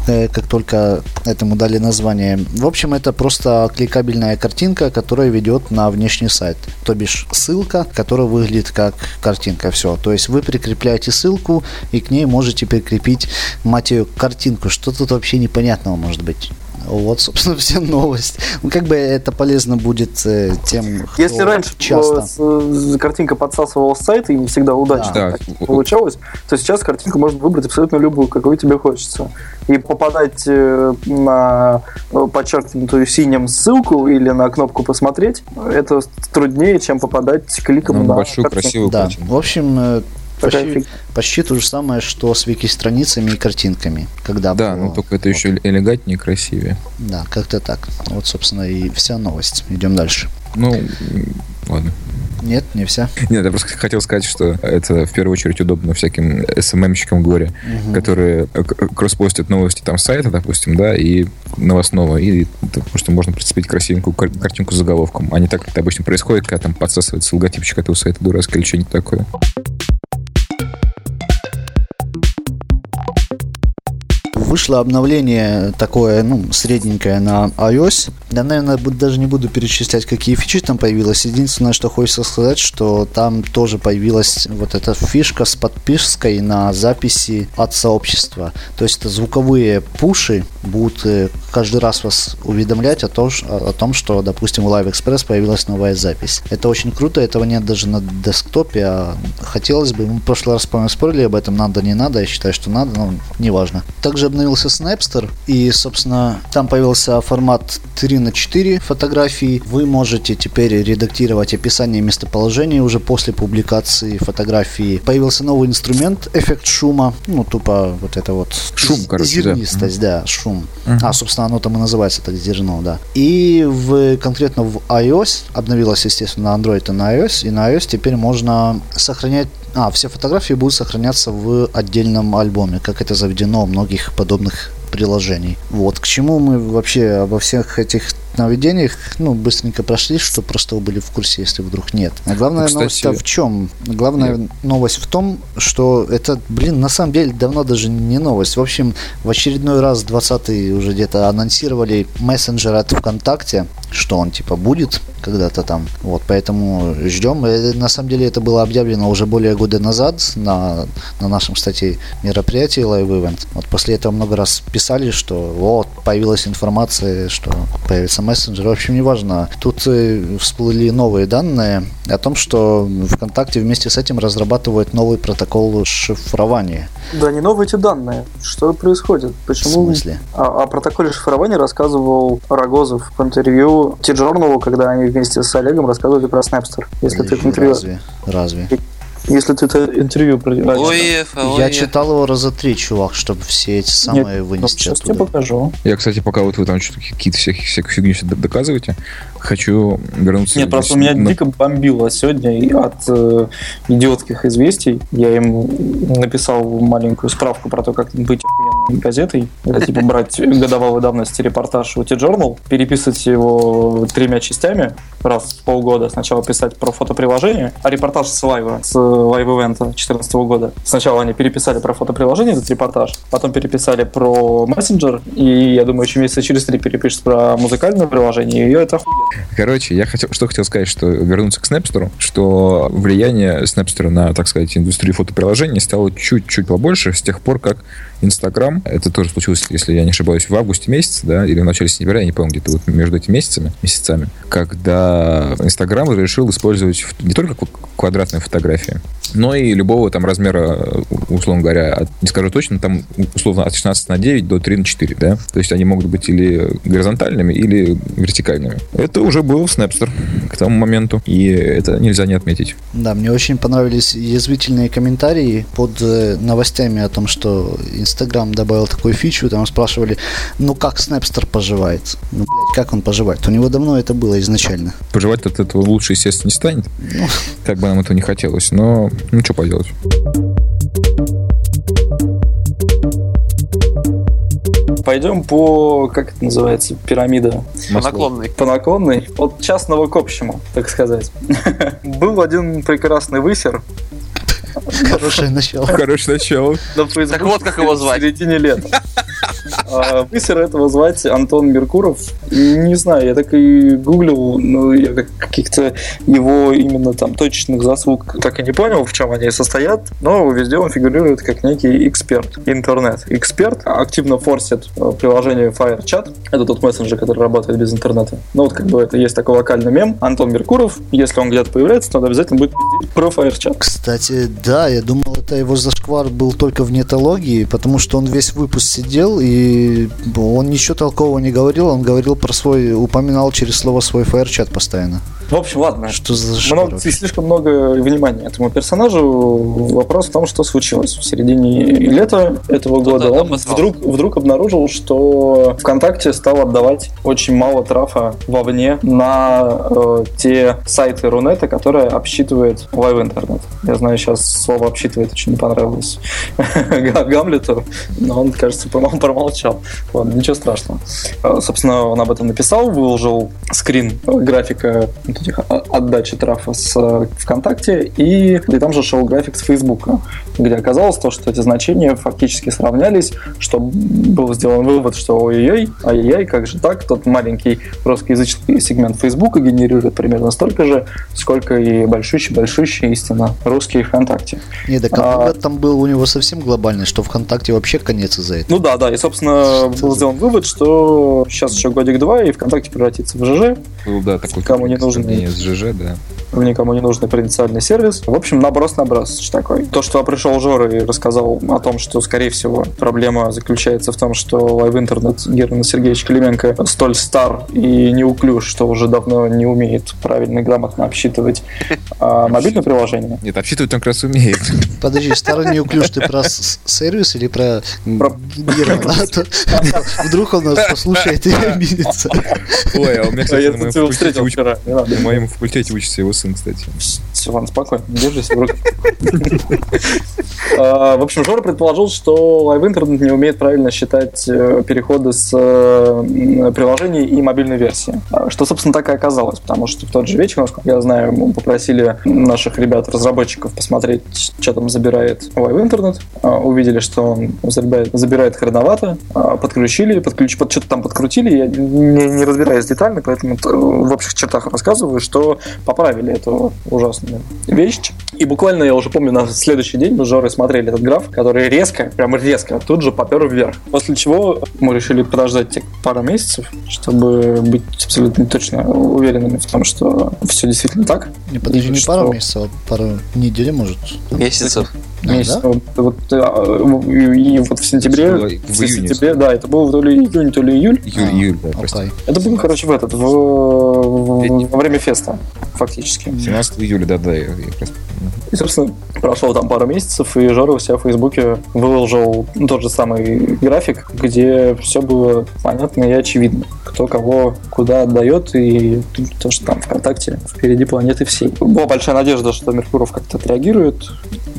э, как только этому дали название. В общем, это просто кликабельная картинка, которая ведет на внешний сайт. То бишь ссылка, которая выглядит как картинка. Все. То есть вы прикрепляете ссылку и к ней можете прикрепить, мать ее, картинку. Что тут вообще непонятного может быть? Вот, собственно, вся новость. Ну, как бы это полезно будет э, тем, кто Если раньше часто... э, картинка подсасывала с сайта и не всегда удачно Да. получалось, то сейчас картинку можно выбрать абсолютно любую, какую тебе хочется. И попадать э, на подчеркнутую синим ссылку или на кнопку «Посмотреть» это труднее, чем попадать кликом Ну, на большую, картинку. красивую Да, картинку. в общем, почти, почти то же самое, что с вики-страницами и картинками. Когда Да, было. ну только это еще элегантнее и красивее. Да, как-то так. Вот, собственно, и вся новость. Идем дальше. Ну, ладно. Нет, не вся. Нет, я просто хотел сказать, что это в первую очередь удобно всяким СММщикам горе, которые э, к- кросспостят новости там с сайта, допустим, да, и новостного, и допустим, можно прицепить красивенькую кар- картинку с заголовком, а не так, как это обычно происходит, когда там подсасывается логотипчик этого сайта дурацкий или что-нибудь такое. Вышло обновление такое, ну, средненькое на iOS. Я, наверное, даже не буду перечислять, какие фичи там появилось. Единственное, что хочется сказать, что там тоже появилась вот эта фишка с подпиской на записи от сообщества. То есть это звуковые пуши будут э, каждый раз вас уведомлять о том, о том, что, допустим, в Live Express появилась новая запись. Это очень круто, этого нет даже на десктопе, а хотелось бы, мы в прошлый раз, по-моему, спорили об этом, надо, не надо, я считаю, что надо, но неважно. Также обновился Snapster, и, собственно, там появился формат 3 на 4 фотографий. Вы можете теперь редактировать описание местоположения уже после публикации фотографии. Появился новый инструмент, эффект шума, ну, тупо вот это вот... Шум, короче, да. Зернистость, да, шум. А, собственно, оно там и называется так зерно, да. И в, конкретно в iOS, обновилось, естественно, на Android и на iOS, и на iOS теперь можно сохранять а, все фотографии будут сохраняться в отдельном альбоме, как это заведено у многих подобных приложений. Вот, к чему мы вообще обо всех этих нововведениях, ну, быстренько прошли, что просто вы были в курсе, если вдруг нет. А главная Ну, кстати, новость в чем? Главная новость в том, что это, блин, на самом деле давно даже не новость. В общем, в очередной раз 20 уже где-то анонсировали мессенджер от ВКонтакте, что он типа будет когда-то там. Вот, поэтому ждем. Э, На самом деле это было объявлено уже более года назад на, на нашем, кстати, мероприятии Live Event. Вот после этого много раз писали, что вот, появилась информация, что появится мессенджер. В общем, неважно. Тут э, всплыли новые данные о том, что ВКонтакте вместе с этим разрабатывает новый протокол шифрования. Да, не новые эти данные. Что происходит? В Почему? смысле? О, о протоколе шифрования рассказывал Рогозов в интервью Тиджорнову, когда они вместе с Олегом рассказывали про Snapster. Если ты Подожди, в интервью... Разве? Разве? Если ты это интервью про... ОИФ, Я читал его раза три, чувак, чтобы все эти самые Нет, ну, вынести сейчас тебе оттуда. покажу. Я, кстати, пока вот вы там что-то какие-то всякие, всякую фигню доказываете, хочу вернуться... Нет, просто меня на- дико бомбило сегодня и от э, идиотских известий. Я им написал маленькую справку про то, как быть охуенной газетой. Это типа брать годовалой давности репортаж у TJournal, переписывать его тремя частями раз в полгода. Сначала писать про фотоприложение, а репортаж с live а, с live event а 2014 года. Сначала они переписали про фотоприложение этот репортаж, потом переписали про мессенджер, и я думаю, еще месяца через три перепишут про музыкальное приложение, и это охуенно. Короче, я хотел, что хотел сказать, что вернуться к Snapster, что влияние Snapster на, так сказать, индустрию фотоприложений стало чуть-чуть побольше с тех пор, как Инстаграм, это тоже случилось, если я не ошибаюсь, в августе месяце, да, или в начале сентября, я не помню, где-то вот между этими месяцами, месяцами, когда Инстаграм разрешил использовать не только кв- квадратные фотографии, но и любого там размера, условно говоря, от- не скажу точно, там условно от 16 на 9 до 3 на 4, да, то есть они могут быть или горизонтальными, или вертикальными. Это уже был Snapster к тому моменту, и это нельзя не отметить. Да, мне очень понравились язвительные комментарии под э, новостями о том, что Инстаграм добавил такую фичу. Там спрашивали, ну как Снэпстер поживает? Ну, блядь, как он поживает? У него давно это было изначально. Поживать от этого лучше, естественно, не станет, как бы нам этого не хотелось, но ну что поделать. Пойдем по, как это называется, пирамида По наклонной. по наклонной, от частного к общему, так сказать. Был один прекрасный высер Хорошее начало. Хорошее начало. Так вот как его звать. в середине лета. А, Высер этого звать Антон Меркуров. Не знаю, я так и гуглил, но я как- каких-то его именно там точечных заслуг так и не понял, в чем они состоят, но везде он фигурирует как некий эксперт интернет. Эксперт активно форсит э, приложение FireChat. Это тот мессенджер, который работает без интернета. Ну вот как бы это есть такой локальный мем. Антон Меркуров, если он где-то появляется, то обязательно будет про FireChat. Кстати, да, я думал, это его зашквар был только в нетологии, потому что он весь выпуск сидел, и он ничего толкового не говорил, он говорил про свой, упоминал через слово свой FireChat постоянно. В общем, ладно. Что за зашквар? Много, слишком много внимания этому персонажу. Вопрос в том, что случилось. В середине лета этого Кто-то года он вдруг, вдруг обнаружил, что ВКонтакте стал отдавать очень мало трафа вовне на э, те сайты Рунета, которые обсчитывает LiveInternet. Я знаю, сейчас слово обсчитывает очень не понравилось Га- Гамлету, но он, кажется, помол- промолчал. Ладно, ничего страшного. Э, Собственно, он об этом написал, выложил скрин графика вот этих о- отдачи трафа с э, ВКонтакте, и, и там же шел график с Фейсбука, где оказалось то, что эти значения фактически сравнялись, что был сделан вывод, что ой-ой-ой, ай-яй, как же так, тот маленький русскоязычный сегмент Фейсбука генерирует примерно столько же, сколько и большущий-большущий истинно русский ВКонтакте. Не, так А- там был у него совсем глобальный, что ВКонтакте вообще конец из-за этого. Ну да, да, и, собственно, был сделан вывод, что сейчас еще годик-два, и ВКонтакте превратится в ЖЖ, Был, да, такой Кому не сравнение с ЖЖ, да. В никому не нужный провинциальный сервис. В общем, наброс-наброс такой. То, что пришел Жора и рассказал о том, что, скорее всего, проблема заключается в том, что LiveInternet Германа Сергеевич Клименко столь стар и неуклюж, что уже давно не умеет правильно и грамотно обсчитывать а, мобильное приложение. Нет, обсчитывать он как раз умеет. Подожди, старый неуклюж, ты про сервис или про, Про- Германа? А Вдруг он нас послушает и обидится. Ой, а у меня, кстати, Я на моем факультете учится его кстати. Все, ладно, спокойно, держись в руках. В общем, Жора предположил, что Live Internet не умеет правильно считать э, переходы с э, приложений и мобильной версии. А, Что, собственно, так и оказалось, потому что в тот же вечер, насколько я знаю, мы попросили наших ребят-разработчиков посмотреть, что там забирает Live Internet. А, Увидели, что он забирает, хреновато. А, Подключили, подключ, под, что-то там подкрутили. Я не, не разбираюсь детально, поэтому т- в общих чертах рассказываю, что поправили эту ужасную вещь. И буквально, я уже помню, на следующий день мы с Жорой смотрели этот граф, который резко, прямо резко, тут же попер вверх. После чего мы решили подождать те пару месяцев, чтобы быть абсолютно точно уверенными в том, что все действительно так. Не, подожди, не что- пару месяцев, а пару недель, может. Месяцев. А, Месяц. да? Вот, вот, а, и, вот в сентябре, Это было в в июне. сентябре, да, это было то ли июнь, то ли июль. Июль, июль, да, прости. Окей. Это было, короче, в этот, в, в- во время феста, фактически. 17 июля, да, да, я, я раз- И, собственно, прошло там пару месяцев, и Жора у себя в Фейсбуке выложил тот же самый график, где все было понятно и очевидно. Кто кого куда отдает, и то, что там ВКонтакте впереди планеты всей. Была большая надежда, что Меркуров как-то отреагиет.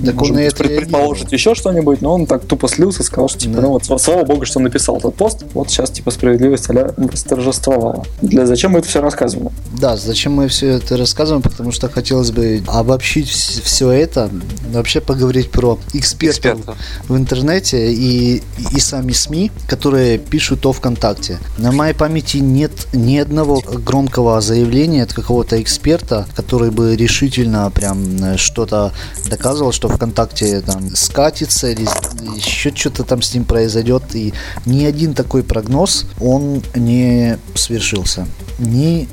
Так Может он быть, пред- предположит еще что-нибудь, но он так тупо слился, сказал, что типа, Да. ну вот слава богу, что он написал этот пост, вот сейчас типа справедливость а восторжествовала. Для зачем мы это все рассказываем? Да, зачем мы все это рассказываем? Потому что хотелось бы обобщить все это, вообще поговорить про экспертов, Экспертов. в интернете и, и сами СМИ, которые пишут о ВКонтакте. На моей памяти нет ни одного громкого заявления от какого-то эксперта, который бы решительно прям э, что-то доказывал, что ВКонтакте там скатится или еще что-то там с ним произойдет. И ни один такой прогноз, он не свершился. Ни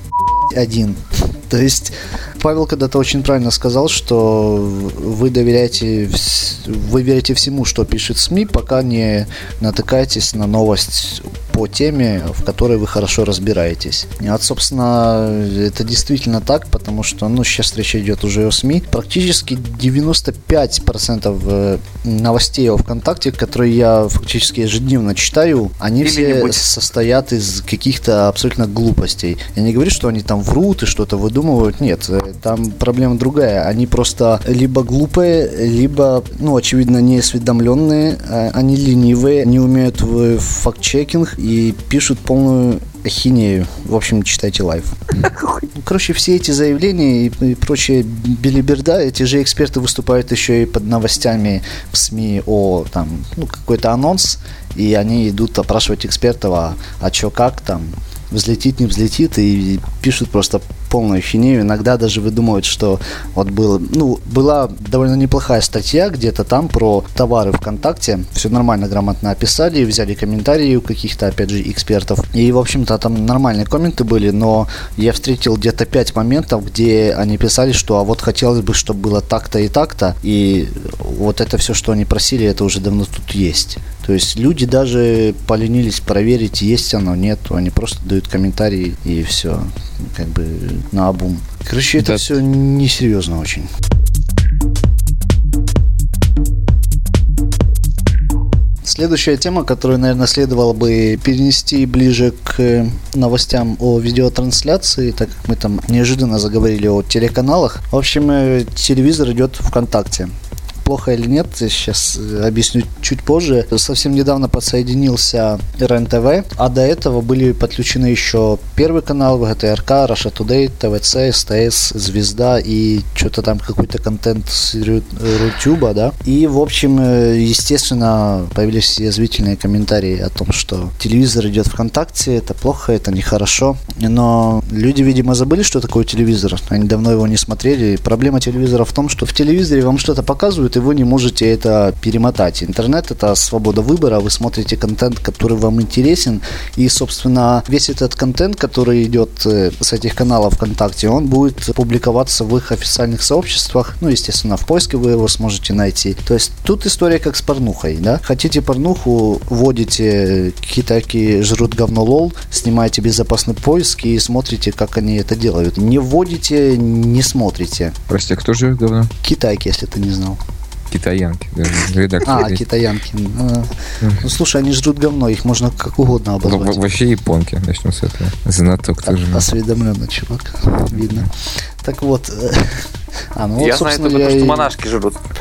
один. То есть Павел когда-то очень правильно сказал, что вы доверяете, вы верите всему, что пишет СМИ, пока не натыкаетесь на новость по теме, в которой вы хорошо разбираетесь. И вот, собственно, это действительно так, потому что, ну, сейчас речь идет уже о СМИ. Практически 95% э, новостей о ВКонтакте, которые я фактически ежедневно читаю, они все Или-нибудь. состоят из каких-то абсолютно глупостей. Я не говорю, что они там врут и что-то выдумывают. Нет, э, там проблема другая. Они просто либо глупые, либо, ну, очевидно, неосведомленные, а они ленивые, не умеют в факт-чекинг и пишут полную ахинею. В общем, читайте Live. Короче, все эти заявления и, и прочие белиберда, эти же эксперты выступают еще и под новостями в СМИ о там, ну, какой-то анонс, и они идут опрашивать экспертов, а, а чё как там, взлетит, не взлетит, и пишут просто полную хинею. Иногда даже выдумывают, что вот было, ну, была довольно неплохая статья где-то там про товары ВКонтакте. Все нормально, грамотно описали, взяли комментарии у каких-то, опять же, экспертов. И, в общем-то, там нормальные комменты были, но я встретил где-то пять моментов, где они писали, что а вот хотелось бы, чтобы было так-то и так-то, и вот это все, что они просили, это уже давно тут есть. То есть люди даже поленились проверить, есть оно, нет, они просто дают комментарии и все, как бы на обум. Короче, это Да. все несерьезно очень. Следующая тема, которую, наверное, следовало бы перенести ближе к новостям о видеотрансляции, так как мы там неожиданно заговорили о телеканалах. В общем, э, телевизор идет ВКонтакте. Плохо или нет, сейчас э, объясню чуть позже. Совсем недавно подсоединился РЕН-ТВ, а до этого были подключены еще Первый канал, ВГТРК, Russia Today, ТВЦ, СТС, Звезда и что-то там какой-то контент с Рутюба, да. И, в общем, э, естественно, появились язвительные комментарии о том, что телевизор идет ВКонтакте, это плохо, это нехорошо. Но люди, видимо, забыли, что такое телевизор. Они давно его не смотрели. Проблема телевизора в том, что в телевизоре вам что-то показывают, и вы не можете это перемотать. Интернет – это свобода выбора, вы смотрите контент, который вам интересен, и, собственно, весь этот контент, который идет э, с этих каналов ВКонтакте, он будет публиковаться в их официальных сообществах, ну, естественно, в поиске вы его сможете найти. То есть тут история как с порнухой, да? Хотите порнуху, вводите китайки жрут говно лол, снимаете безопасный поиск и смотрите, как они это делают. Не вводите, не смотрите. Прости, а кто же говно? Китайки, если ты не знал. Китаянки. Редактор. А, китаянки. А, Ну, слушай, они жрут говно, их можно как угодно обозвать. во- Вообще японки. Начнем с этого. Знаток Так, тоже. осведомленный чувак, видно. Так вот, э, а, ну вот, Я знаю собственно, только, я что и- монашки жрут.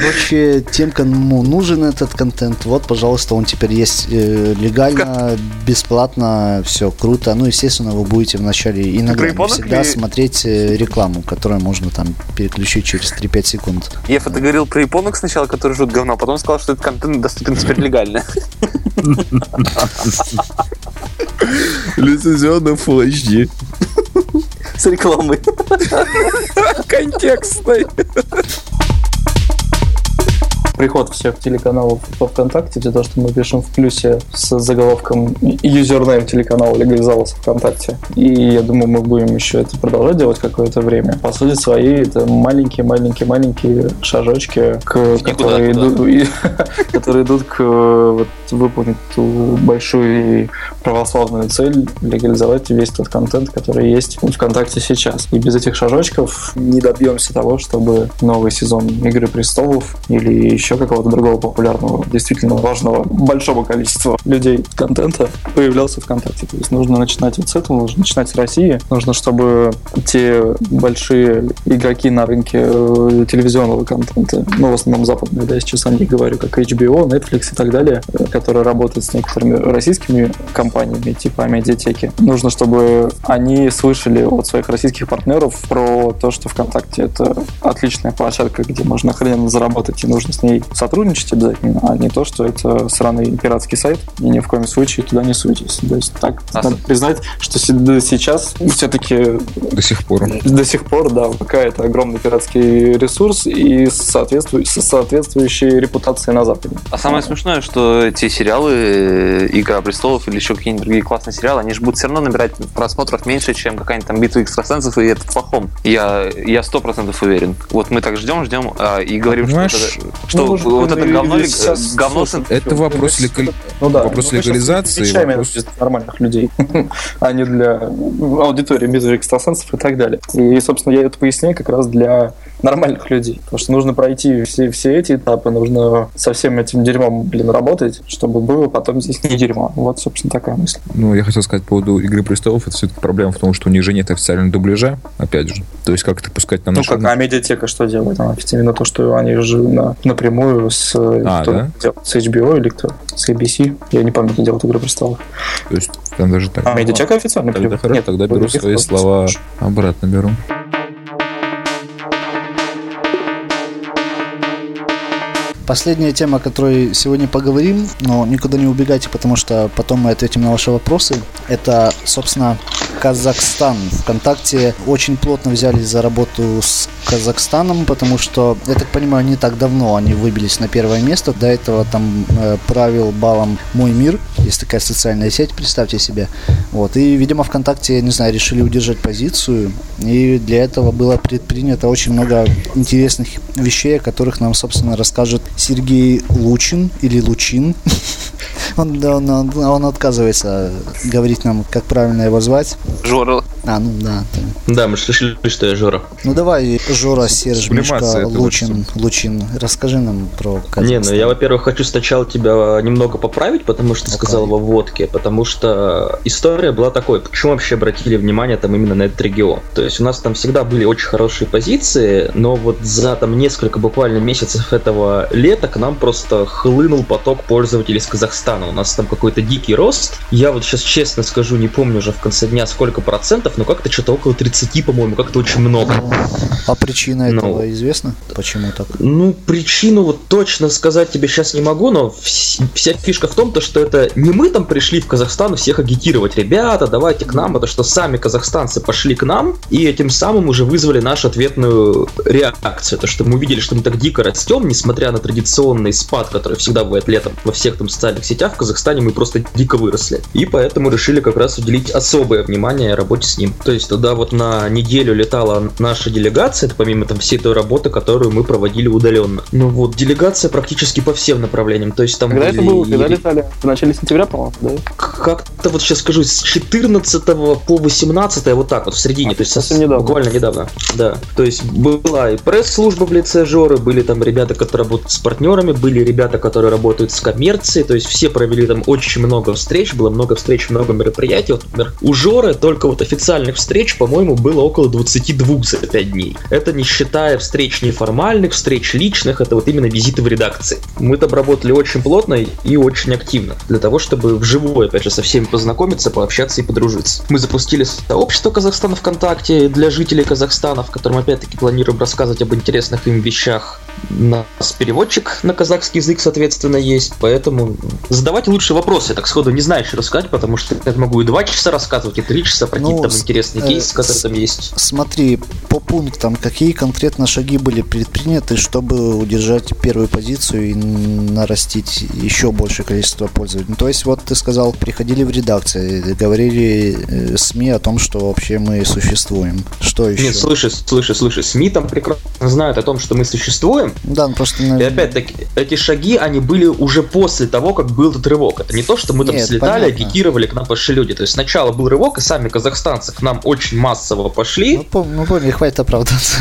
Короче, тем, кому нужен этот контент, вот, пожалуйста, он теперь есть э, легально, бесплатно, все круто. Ну, естественно, вы будете вначале иногда не всегда ли- смотреть э, рекламу, которую можно там переключить через 3-5 секунд. Я это говорил про японок сначала, которые жрут говно, а потом сказал, что этот контент доступен теперь легально. Лицензионно Full HD. С рекламой. Контекстный. Приход всех телеканалов по ВКонтакте, из-за того, что мы пишем в плюсе с заголовком юзернейм телеканала легализовался ВКонтакте. И я думаю, мы будем еще это продолжать делать какое-то время. По сути своей, это маленькие-маленькие-маленькие шажочки, к, которые, идут, которые идут к вот, выполнить ту большую и православную цель легализовать весь тот контент, который есть в ВКонтакте сейчас. И без этих шажочков не добьемся того, чтобы новый сезон Игры престолов или еще какого-то другого популярного, действительно важного, большого количества людей контента появлялся ВКонтакте. То есть нужно начинать вот с этого, нужно начинать с России. Нужно, чтобы те большие игроки на рынке э, телевизионного контента, ну, в основном западные, да, сейчас о них говорю, как HBO, Netflix и так далее, э, которые работают с некоторыми российскими компаниями, типа Медиатеки. Нужно, чтобы они слышали от своих российских партнеров про то, что ВКонтакте это отличная площадка, где можно охрененно заработать, и нужно с ней сотрудничать обязательно, а не то, что это сраный пиратский сайт, и ни в коем случае туда не суйтесь. То есть так а надо признать, что сейчас все-таки... До сих пор. До сих пор, да, пока это огромный пиратский ресурс и соответствую, соответствующей репутацией на Западе. А самое смешное, что эти сериалы э, «Игра престолов» или еще какие-нибудь другие классные сериалы, они же будут все равно набирать просмотров меньше, чем какая-нибудь там «Битва экстрасенсов», и это плохом. Я я сто процентов уверен. Вот мы так ждем, ждем а, и говорим, Понимаешь, что, это, что ну, вот это говно, ли- сейчас говно слушай, Это вопрос, легали- Ну да, вопрос ну, легализации. вопрос- для нормальных людей, а не для аудитории битвы экстрасенсов и так далее. И, собственно, я это поясняю как раз для нормальных людей. Потому что нужно пройти все, все эти этапы, нужно со всем этим дерьмом, блин, работать, чтобы было потом здесь не дерьмо. Вот, собственно, такая мысль. Ну, я хотел сказать по поводу «Игры престолов», это все-таки проблема в том, что у них же нет официального дубляжа, опять же. То есть как это пускать на Ну наш как, а медиатека что делает? Она именно то, что они же на- напрямую с, А, кто да? с HBO или кто? С ABC? Я не помню, кто делает «Игры престолов». То есть там даже так. А медиатека официально Тогда хорошо, Нет, тогда беру свои слова обратно беру. Последняя тема, о которой сегодня поговорим, но никуда не убегайте, потому что потом мы ответим на ваши вопросы. Это, собственно, Казахстан. Вконтакте очень плотно взялись за работу с Казахстаном, потому что, я так понимаю, не так давно они выбились на первое место. До этого там э, правил балом Мой мир. Есть такая социальная сеть, представьте себе. Вот. И, видимо, ВКонтакте, не знаю, решили удержать позицию. И для этого было предпринято очень много интересных вещей, о которых нам, собственно, расскажет Сергей Лучин или Лучин. Он, он, он- он отказывается говорить нам, как правильно его звать. Жора. А, ну да. ты- Да, мы решили, что я Жора. Ну давай, Жора, Серж, Сублимация Мишка, это вот Лучин, Лучин, расскажи нам про Казахстан. Не, ну я, во-первых, хочу сначала тебя немного поправить, потому что Ну, сказал во водке, потому что история была такой, почему вообще обратили внимание там именно на этот регион. То есть у нас там всегда были очень хорошие позиции, но вот за там несколько буквально месяцев этого лета к нам просто хлынул поток пользователей из Казахстана. У нас там какой-то дикий рост. Я вот сейчас честно скажу, не помню уже в конце дня сколько процентов, но как-то что-то около 30, по-моему, как-то очень много. А причина Ну. этого известна? Почему так? Ну, причину вот точно сказать тебе сейчас не могу, но вс- вся фишка в том, то, что это не мы там пришли в Казахстан всех агитировать. Ребята, давайте к нам, потому что сами казахстанцы пошли к нам и этим самым уже вызвали нашу ответную реакцию. То, что мы увидели, что мы так дико растем, несмотря на традиционный спад, который всегда бывает летом во всех там социальных сетях, в Казахстане мы просто дико выросли. И поэтому решили как раз уделить особое внимание работе с ним. То есть туда вот на неделю летала наша делегация, это помимо там всей той работы, которую мы проводили удаленно. Ну вот, делегация практически по всем направлениям. То есть там Когда это были было? и- Когда летали? В начале сентября, по-моему, да? как-то вот сейчас скажу, с 14 по 18 вот так вот в середине, А, то есть совсем со- недавно. буквально недавно, да. То есть была и пресс-служба в лице Жоры, были там ребята, которые работают с партнерами, были ребята, которые работают с коммерцией, то есть все провели там очень много встреч, было много встреч, много мероприятий. Вот, например, у Жоры только вот официальных встреч, по-моему, было около 22 за 5 дней. Это не считая встреч неформальных, встреч личных, это вот именно визиты в редакции. Мы там работали очень плотно и очень активно, для того, чтобы вживую, опять же, со всеми познакомиться, пообщаться и подружиться. Мы запустили сообщество Казахстана ВКонтакте для жителей Казахстана, в котором, опять-таки, планируем рассказывать об интересных им вещах. У нас переводчик на казахский язык, соответственно, есть, поэтому задавайте лучше вопросы. Я так сходу не знаю, что рассказать, потому что я могу и два часа рассказывать, и три часа про Ну, какие-то там интересные э, кейсы, которые там есть. Смотри, по пунктам, какие конкретно шаги были предприняты, чтобы удержать первую позицию и нарастить еще большее количество пользователей? То есть, вот ты сказал, приходили в редакции, говорили э, СМИ о том, что вообще мы существуем. Что еще? Нет, слыши, слыши, слыши, СМИ там прекрасно знают о том, что мы существуем, Да, ну просто... И опять-таки, эти шаги, они были уже после того, как был этот рывок. Это не то, что мы там Нет, слетали, понятно. агитировали, к нам пошли люди. То есть сначала был рывок, и сами казахстанцы к нам очень массово пошли. Ну, пом- ну, понял, хватит оправдаться.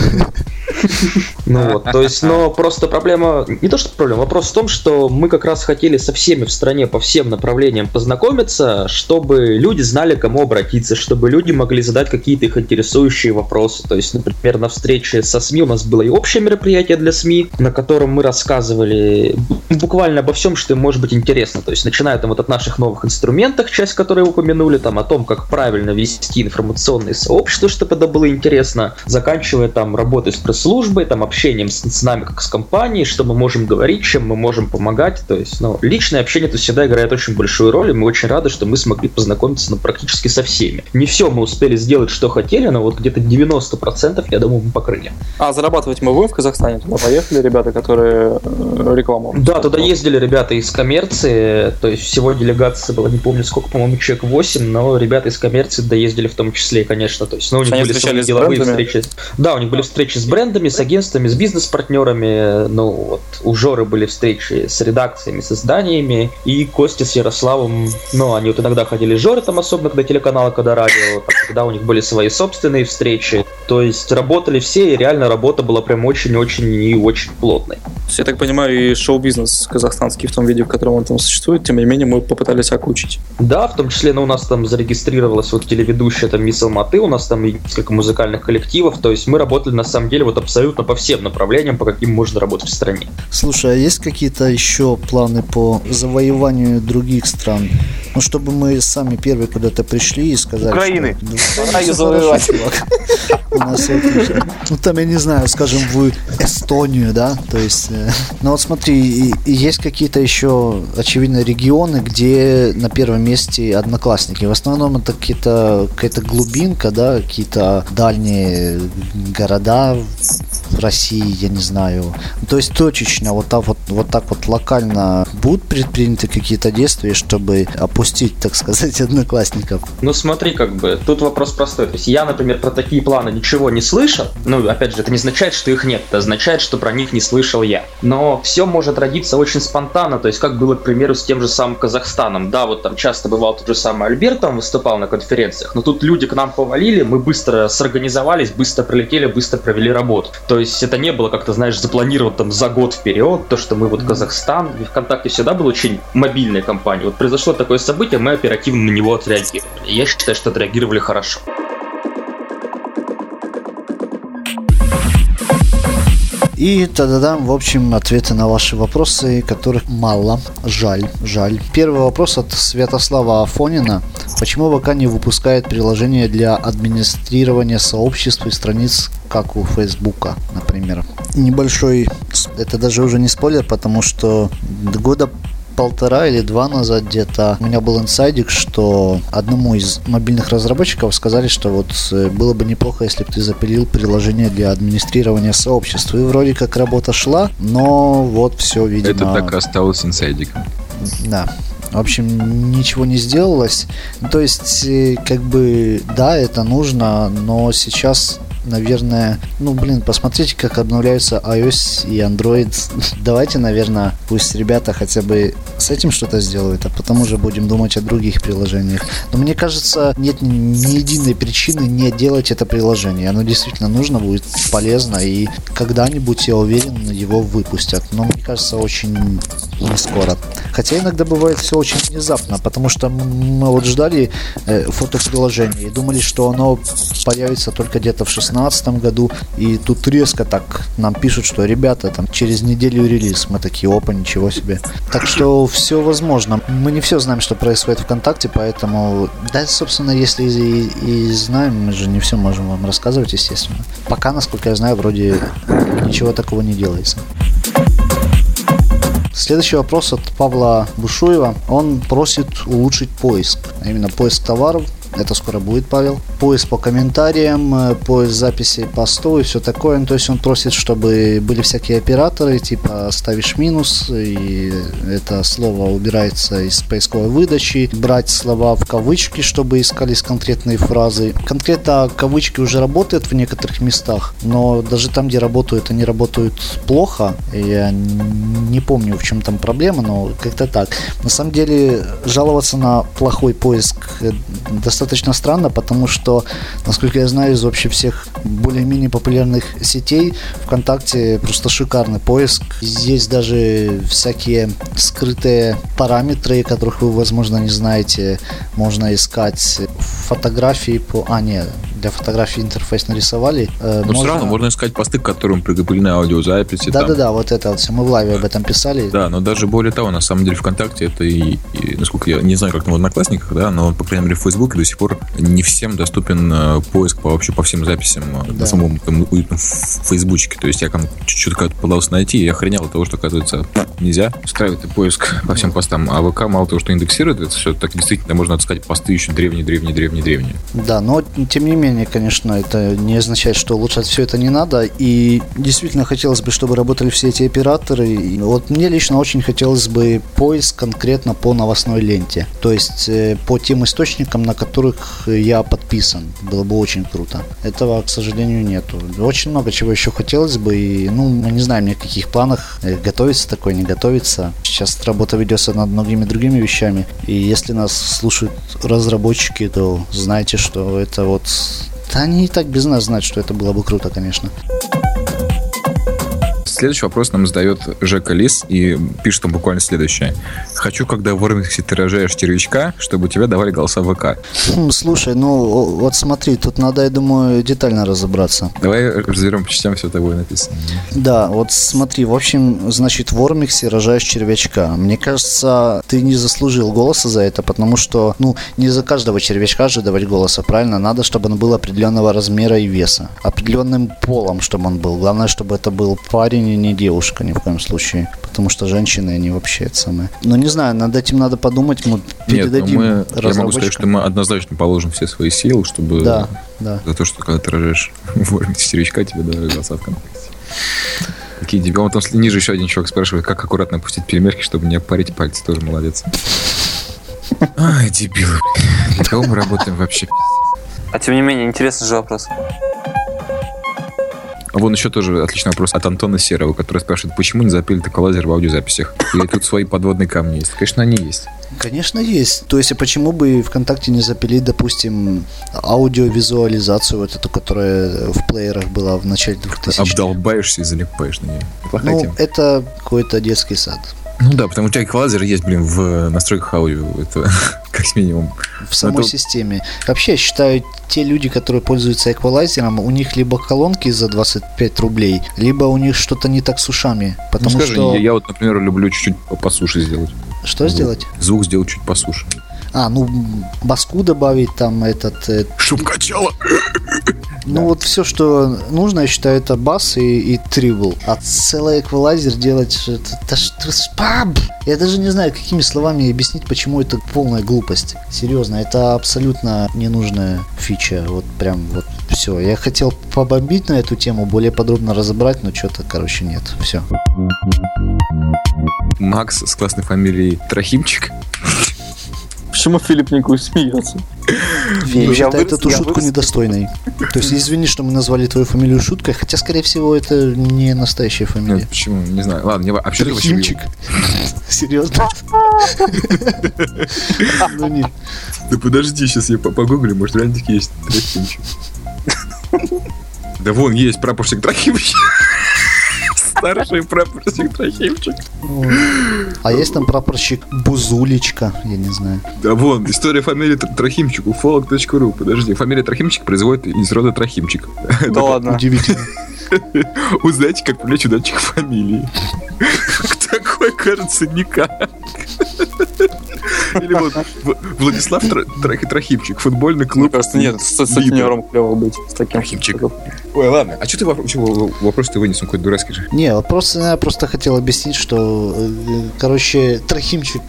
Ну вот, то есть, но просто проблема, не то что проблема, вопрос в том, что мы как раз хотели со всеми в стране по всем направлениям познакомиться, чтобы люди знали, к кому обратиться, чтобы люди могли задать какие-то их интересующие вопросы. То есть, например, на встрече со СМИ у нас было и общее мероприятие для СМИ, на котором мы рассказывали буквально обо всем, что им может быть интересно. То есть, начиная там вот от наших новых инструментах, часть которые упомянули, там о том, как правильно вести информационные сообщества, чтобы это было интересно, заканчивая там работой с пресс-службой, там общением с, с нами как с компанией, что мы можем говорить, чем мы можем помогать. То есть, ну, личное общение тут всегда играет очень большую роль, и мы очень рады, что мы смогли познакомиться ну, практически со всеми. Не все мы успели сделать, что хотели, но вот где-то 90% я думаю, мы покрыли. А зарабатывать мы будем в Казахстане? Туда поехали ребята, которые э, рекламу. Да, туда ездили ребята из коммерции, то есть всего делегация была, не помню сколько, по-моему, человек 8, но ребята из коммерции доездили в том числе, конечно, то есть, ну, у них Они были свои деловые брендами? встречи. Да, у них были встречи с брендами, с агентствами, с бизнес-партнерами, ну, вот, у Жоры были встречи с редакциями, с изданиями, и Костя с Ярославом, ну, они вот иногда ходили с Жорой там, особенно когда телеканалы, когда радио, так, когда у них были свои собственные встречи, то есть работали все, и реально работа была прям очень-очень и очень плотной. То есть, я так понимаю, и шоу-бизнес казахстанский в том виде, в котором он там существует, тем не менее мы попытались окучить. Да, в том числе, ну, у нас там зарегистрировалась вот телеведущая там Мисс Алматы, у нас там и несколько музыкальных коллективов, то есть мы работали на самом деле вот абсолютно по всем направлениям, по каким можно работать в стране. Слушай, а есть какие-то еще планы по завоеванию других стран? Ну, чтобы мы сами первые куда-то пришли и сказали... Украины. что- Ну, Пора хорошо, завоевать. У нас отлично. Ну, там, я не знаю, скажем, в Эстонию, да? То есть... э, Ну, вот смотри, есть какие-то еще, очевидно, регионы, где на первом месте одноклассники. В основном это какие-то, какая-то глубинка, да, какие-то дальние города в России, я не знаю. То есть точечно, вот так вот, вот так вот локально будут предприняты какие-то действия, чтобы опустить, так сказать, одноклассников? Ну смотри, как бы, тут вопрос простой. То есть я, например, про такие планы ничего не слышал. Ну, опять же, это не означает, что их нет, это означает, что про них не слышал я. Но все может родиться очень спонтанно, то есть как было, к примеру, с тем же самым Казахстаном. Да, вот там часто бывал тот же самый Альберт, там выступал на конференциях, но тут люди к нам повалили, мы быстро сорганизовались, быстро прилетели, быстро провели работу. То есть это не было как-то, знаешь, запланировано там за год вперед, то, что мы вот Казахстан, ВКонтакте всегда была очень мобильная компания. Вот произошло такое событие, мы оперативно на него отреагировали. Я считаю, что отреагировали хорошо. И тогда в общем, ответы на ваши вопросы, которых мало. Жаль, жаль. Первый вопрос от Святослава Афонина. Почему ВК не выпускает приложение для администрирования сообществ и страниц, как у Фейсбука, например? Небольшой, это даже уже не спойлер, потому что года полтора или два назад где-то у меня был инсайдик, что одному из мобильных разработчиков сказали, что вот э, было бы неплохо, если бы ты запилил приложение для администрирования сообществ. И вроде как работа шла, но вот все, видимо... Это так и осталось инсайдиком. Да. В общем, ничего не сделалось. То есть, э, как бы, да, это нужно, но сейчас, наверное, ну, блин, посмотрите, как обновляются iOS и Android. Давайте, наверное, пусть ребята хотя бы с этим что-то сделают, а потом уже будем думать о других приложениях. Но мне кажется, нет ни единой причины не делать это приложение. Оно действительно нужно будет, полезно, и когда-нибудь, я уверен, его выпустят. Но мне кажется, очень не скоро. Хотя иногда бывает все очень внезапно, потому что мы вот ждали э, фотоприложение и думали, что оно появится только где-то в шестнадцатом году, и тут резко так нам пишут, что ребята, там через неделю релиз. Мы такие, опа, ничего себе. Так что все возможно. Мы не все знаем, что происходит ВКонтакте, поэтому, да, собственно, если и, и знаем, мы же не все можем вам рассказывать, естественно. Пока, насколько я знаю, вроде ничего такого не делается. Следующий вопрос от Павла Бушуева. Он просит улучшить поиск, а именно поиск товаров это скоро будет, Павел. Поиск по комментариям, э, поиск записей постов и все такое. Ну, то есть он просит, чтобы были всякие операторы, типа ставишь минус, и это слово убирается из поисковой выдачи. Брать слова в кавычки, чтобы искались конкретные фразы. Конкретно кавычки уже работают в некоторых местах, но даже там, где работают, они работают плохо. Я не помню, в чем там проблема, но как-то так. На самом деле, жаловаться на плохой поиск э, достаточно достаточно странно, потому что, насколько я знаю, из вообще всех более-менее популярных сетей ВКонтакте просто шикарный поиск. Есть даже всякие скрытые параметры, которых вы, возможно, не знаете. Можно искать фотографии по... А, нет, для фотографии интерфейс нарисовали. Э, Но можно... все равно можно искать посты, к которым прикреплены аудиозаписи. Да-да-да, вот это вот все. Мы в лайве об этом писали. Да, но даже более того, на самом деле ВКонтакте это и, и насколько я не знаю, как на Одноклассниках, да, но, по крайней мере, в Фейсбуке до сих пор не всем доступен э, поиск по, вообще по всем записям э, да. на самом там, уютном фейсбучке. То есть я там чуть-чуть как-то пытался найти, и охренел от того, что, оказывается, нельзя устраивать поиск по всем постам. А ВК мало того, что индексирует, это все так действительно можно отыскать посты еще древние-древние-древние-древние. Да, но тем не менее, конечно, это не означает, что улучшать все это не надо. И действительно хотелось бы, чтобы работали все эти операторы. И вот мне лично очень хотелось бы поиск конкретно по новостной ленте. То есть э, по тем источникам, на которых я подписан. Было бы очень круто. Этого, к сожалению, нету. Очень много чего еще хотелось бы. И, ну, мы не знаем ни о каких планах. Э, готовится такое, не готовится. Сейчас работа ведется над многими другими вещами. И если нас слушают разработчики, то знайте, что это вот да они и так без нас знают, что это было бы круто, конечно. Следующий вопрос нам задает Жека Лис и пишет там буквально следующее. Хочу, когда в Ормиксе ты рожаешь червячка, чтобы тебя давали голоса в ВК. Хм, слушай, ну вот смотри, тут надо, я думаю, детально разобраться. Давай разберем по частям, все тобой написано. Да, вот смотри, в общем, значит, в Ормиксе рожаешь червячка. Мне кажется, ты не заслужил голоса за это, потому что, ну, не за каждого червячка же давать голоса, правильно? Надо, чтобы он был определенного размера и веса. Определенным полом, чтобы он был. Главное, чтобы это был парень и не девушка ни в коем случае. Потому что женщины, они вообще это самое. Но не знаю, над этим надо подумать. Мы передадим Нет, мы, я могу сказать, что мы однозначно положим все свои силы, чтобы да, да. за то, что когда ты рожаешь в червячка, тебе дали голоса в. Какие тебе? Вот там ниже еще один чувак спрашивает, как аккуратно опустить перемерки, чтобы не опарить пальцы. Тоже молодец. Ай, дебилы. Для кого мы работаем вообще? А тем не менее, интересный же вопрос. А вон еще тоже отличный вопрос от Антона Серого, который спрашивает, почему не запили такой лазер в аудиозаписях? Или тут свои подводные камни есть? Конечно, они есть. Конечно, есть. То есть, а почему бы ВКонтакте не запилить, допустим, аудиовизуализацию, вот эту, которая в плеерах была в начале 2000 Обдолбаешься и залипаешь на нее. Плохая ну, тема. это какой-то детский сад. Ну да, потому что эквалайзер есть, блин, в настройках аудио. Это как минимум. В самой это... системе. Вообще, я считаю, те люди, которые пользуются эквалайзером, у них либо колонки за 25 рублей, либо у них что-то не так с ушами. Потому ну, скажи, что... я, я вот, например, люблю чуть-чуть по суше сделать. Что звук. сделать? Звук сделать чуть по суше. А, ну, баску добавить, там этот... Э, Чтоб качало. Ну, вот все, что нужно, я считаю, это бас и, и трибл. А целый эквалайзер делать... Это, это, это, я даже не знаю, какими словами объяснить, почему это полная глупость. Серьезно, это абсолютно ненужная фича. Вот прям вот все. Я хотел побомбить на эту тему, более подробно разобрать, но что-то, короче, нет. Все. Макс с классной фамилией Трохимчик Почему Филипп Никуль смеется? Я считаю вырос, эту шутку вырос. недостойной. То есть, извини, что мы назвали твою фамилию шуткой, хотя, скорее всего, это не настоящая фамилия. Нет, почему? Не знаю. Ладно, не а вообще Трохимчик. Серьезно? Ну не. Да подожди, сейчас я погуглю, может, реально есть Трохимчик. Да вон есть прапорщик Трохимчик старший прапорщик Трохимчик. А есть там прапорщик Бузулечка, я не знаю. Да вон, история фамилии Трохимчик, уфолог.ру. Подожди, фамилия Трохимчик производит из рода Трохимчик. Да ладно. Удивительно. Узнайте, как привлечь удачных фамилии. Такой, кажется, никак. Или вот Владислав Тро- Тро- Трохимчик, футбольный клуб. кажется, нет, с сутенером клево быть. С таким Трохимчик. Ой, ладно. А что ты вопрос ты вынес, он какой-то дурацкий же. Не, вот просто я просто хотел объяснить, что, э, короче, Трохимчик,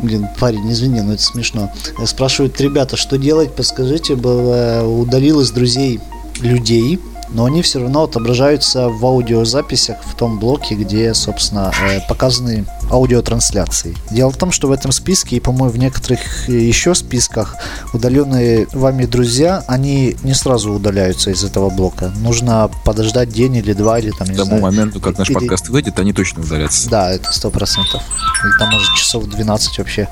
блин, парень, извини, но это смешно. Спрашивают, ребята, что делать, подскажите, было, удалил из друзей людей, но они все равно отображаются в аудиозаписях в том блоке, где, собственно, э, показаны аудиотрансляции. Дело в том, что в этом списке и, по-моему, в некоторых еще списках удаленные вами друзья, они не сразу удаляются из этого блока. Нужно подождать день или два, или там, не К тому знаю, моменту, как наш Или- подкаст выйдет, они точно удалятся. да, это сто процентов. Или там может часов 12 вообще.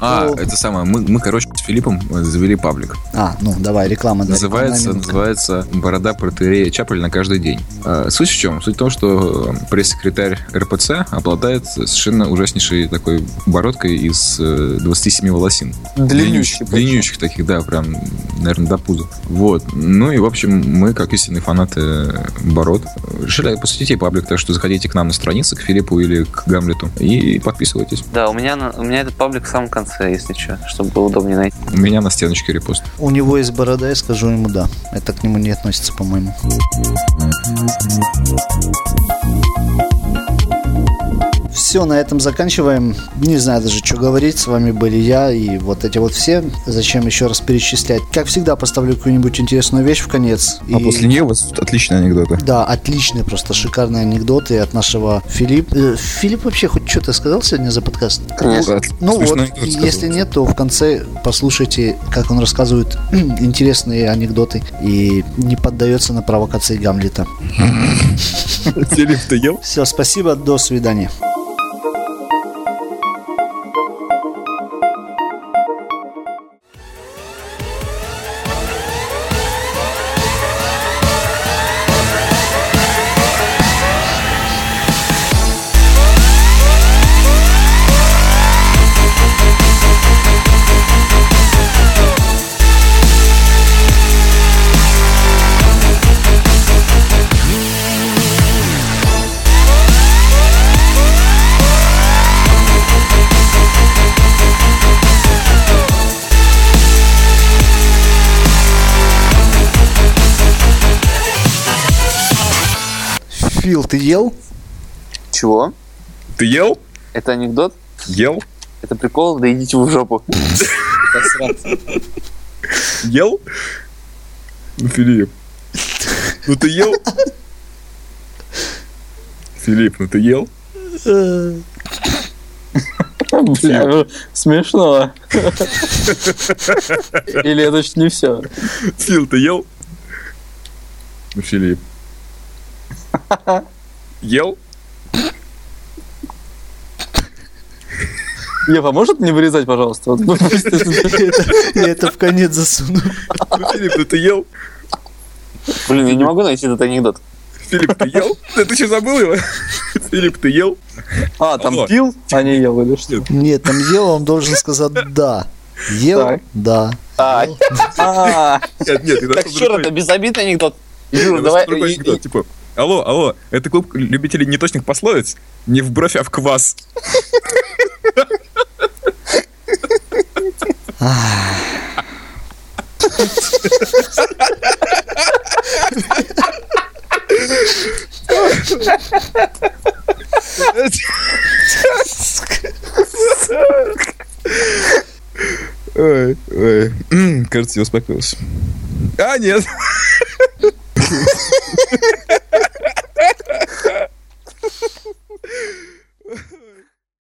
А, Ну- это самое, мы, мы, короче, с Филиппом э, завели паблик. А, ну давай, реклама. да, Называется, называется «Борода протерея Чапель на каждый день». А, Суть в чем? Суть в том, что э, пресс-секретарь РПЦ обладает совершенно ужаснейшей такой бородкой из э, 27 волосин. Длиннющий. причем. Длиннющих таких, да, прям, наверное, до пуза. Вот. Ну и, в общем, мы, как истинные фанаты бород, решили посвятить ей паблик, так что заходите к нам на страницы, к Филиппу или к Гамлету, и подписывайтесь. Да, у меня, на- у меня этот паблик в самом конце, если что, чтобы было удобнее найти. У меня на стеночке репост. У него есть борода, я скажу ему да. Это к нему не относится, по-моему. Все, на этом заканчиваем. Не знаю даже, что говорить. С вами были я и вот эти вот все. Зачем еще раз перечислять? Как всегда, поставлю какую-нибудь интересную вещь в конец. А И- после нее у вас отличные анекдоты. Да, отличные, просто шикарные анекдоты от нашего Филиппа. Э, Филипп вообще хоть что-то сказал сегодня за подкаст? Конечно. Ну вот, если нет, то в конце послушайте, как он рассказывает интересные анекдоты и не поддается на провокации Гамлета. Филипп, ты ел? Все, спасибо, до свидания. Ты ел? Чего? Ты ел? Это анекдот? Ел? Это прикол? Да идите в жопу. Ел? Ну, Филипп. Ну ты ел? Филипп, ну ты ел? Бля, ну, смешно. Или это ж не все? Фил, ты ел? Ну, Филипп. Ел? Ева, может не вырезать, пожалуйста? Я это в конец засуну. Ну, Филипп, ну ты ел? Блин, я не могу найти этот анекдот. Филипп, ты ел? Ты, ты что, забыл его? Филипп, ты ел? А, там пил, а не ел или что? Нет, там ел, он должен сказать да. Ел? Так. Да. А, А, Нет, нет, так другой- это безобидный анекдот? Юра, давай... Типа, алло, алло, это клуб любителей неточных пословиц? Не в бровь, а в квас. Ой, ой. Кажется, я успокоился. А, нет. Thank you.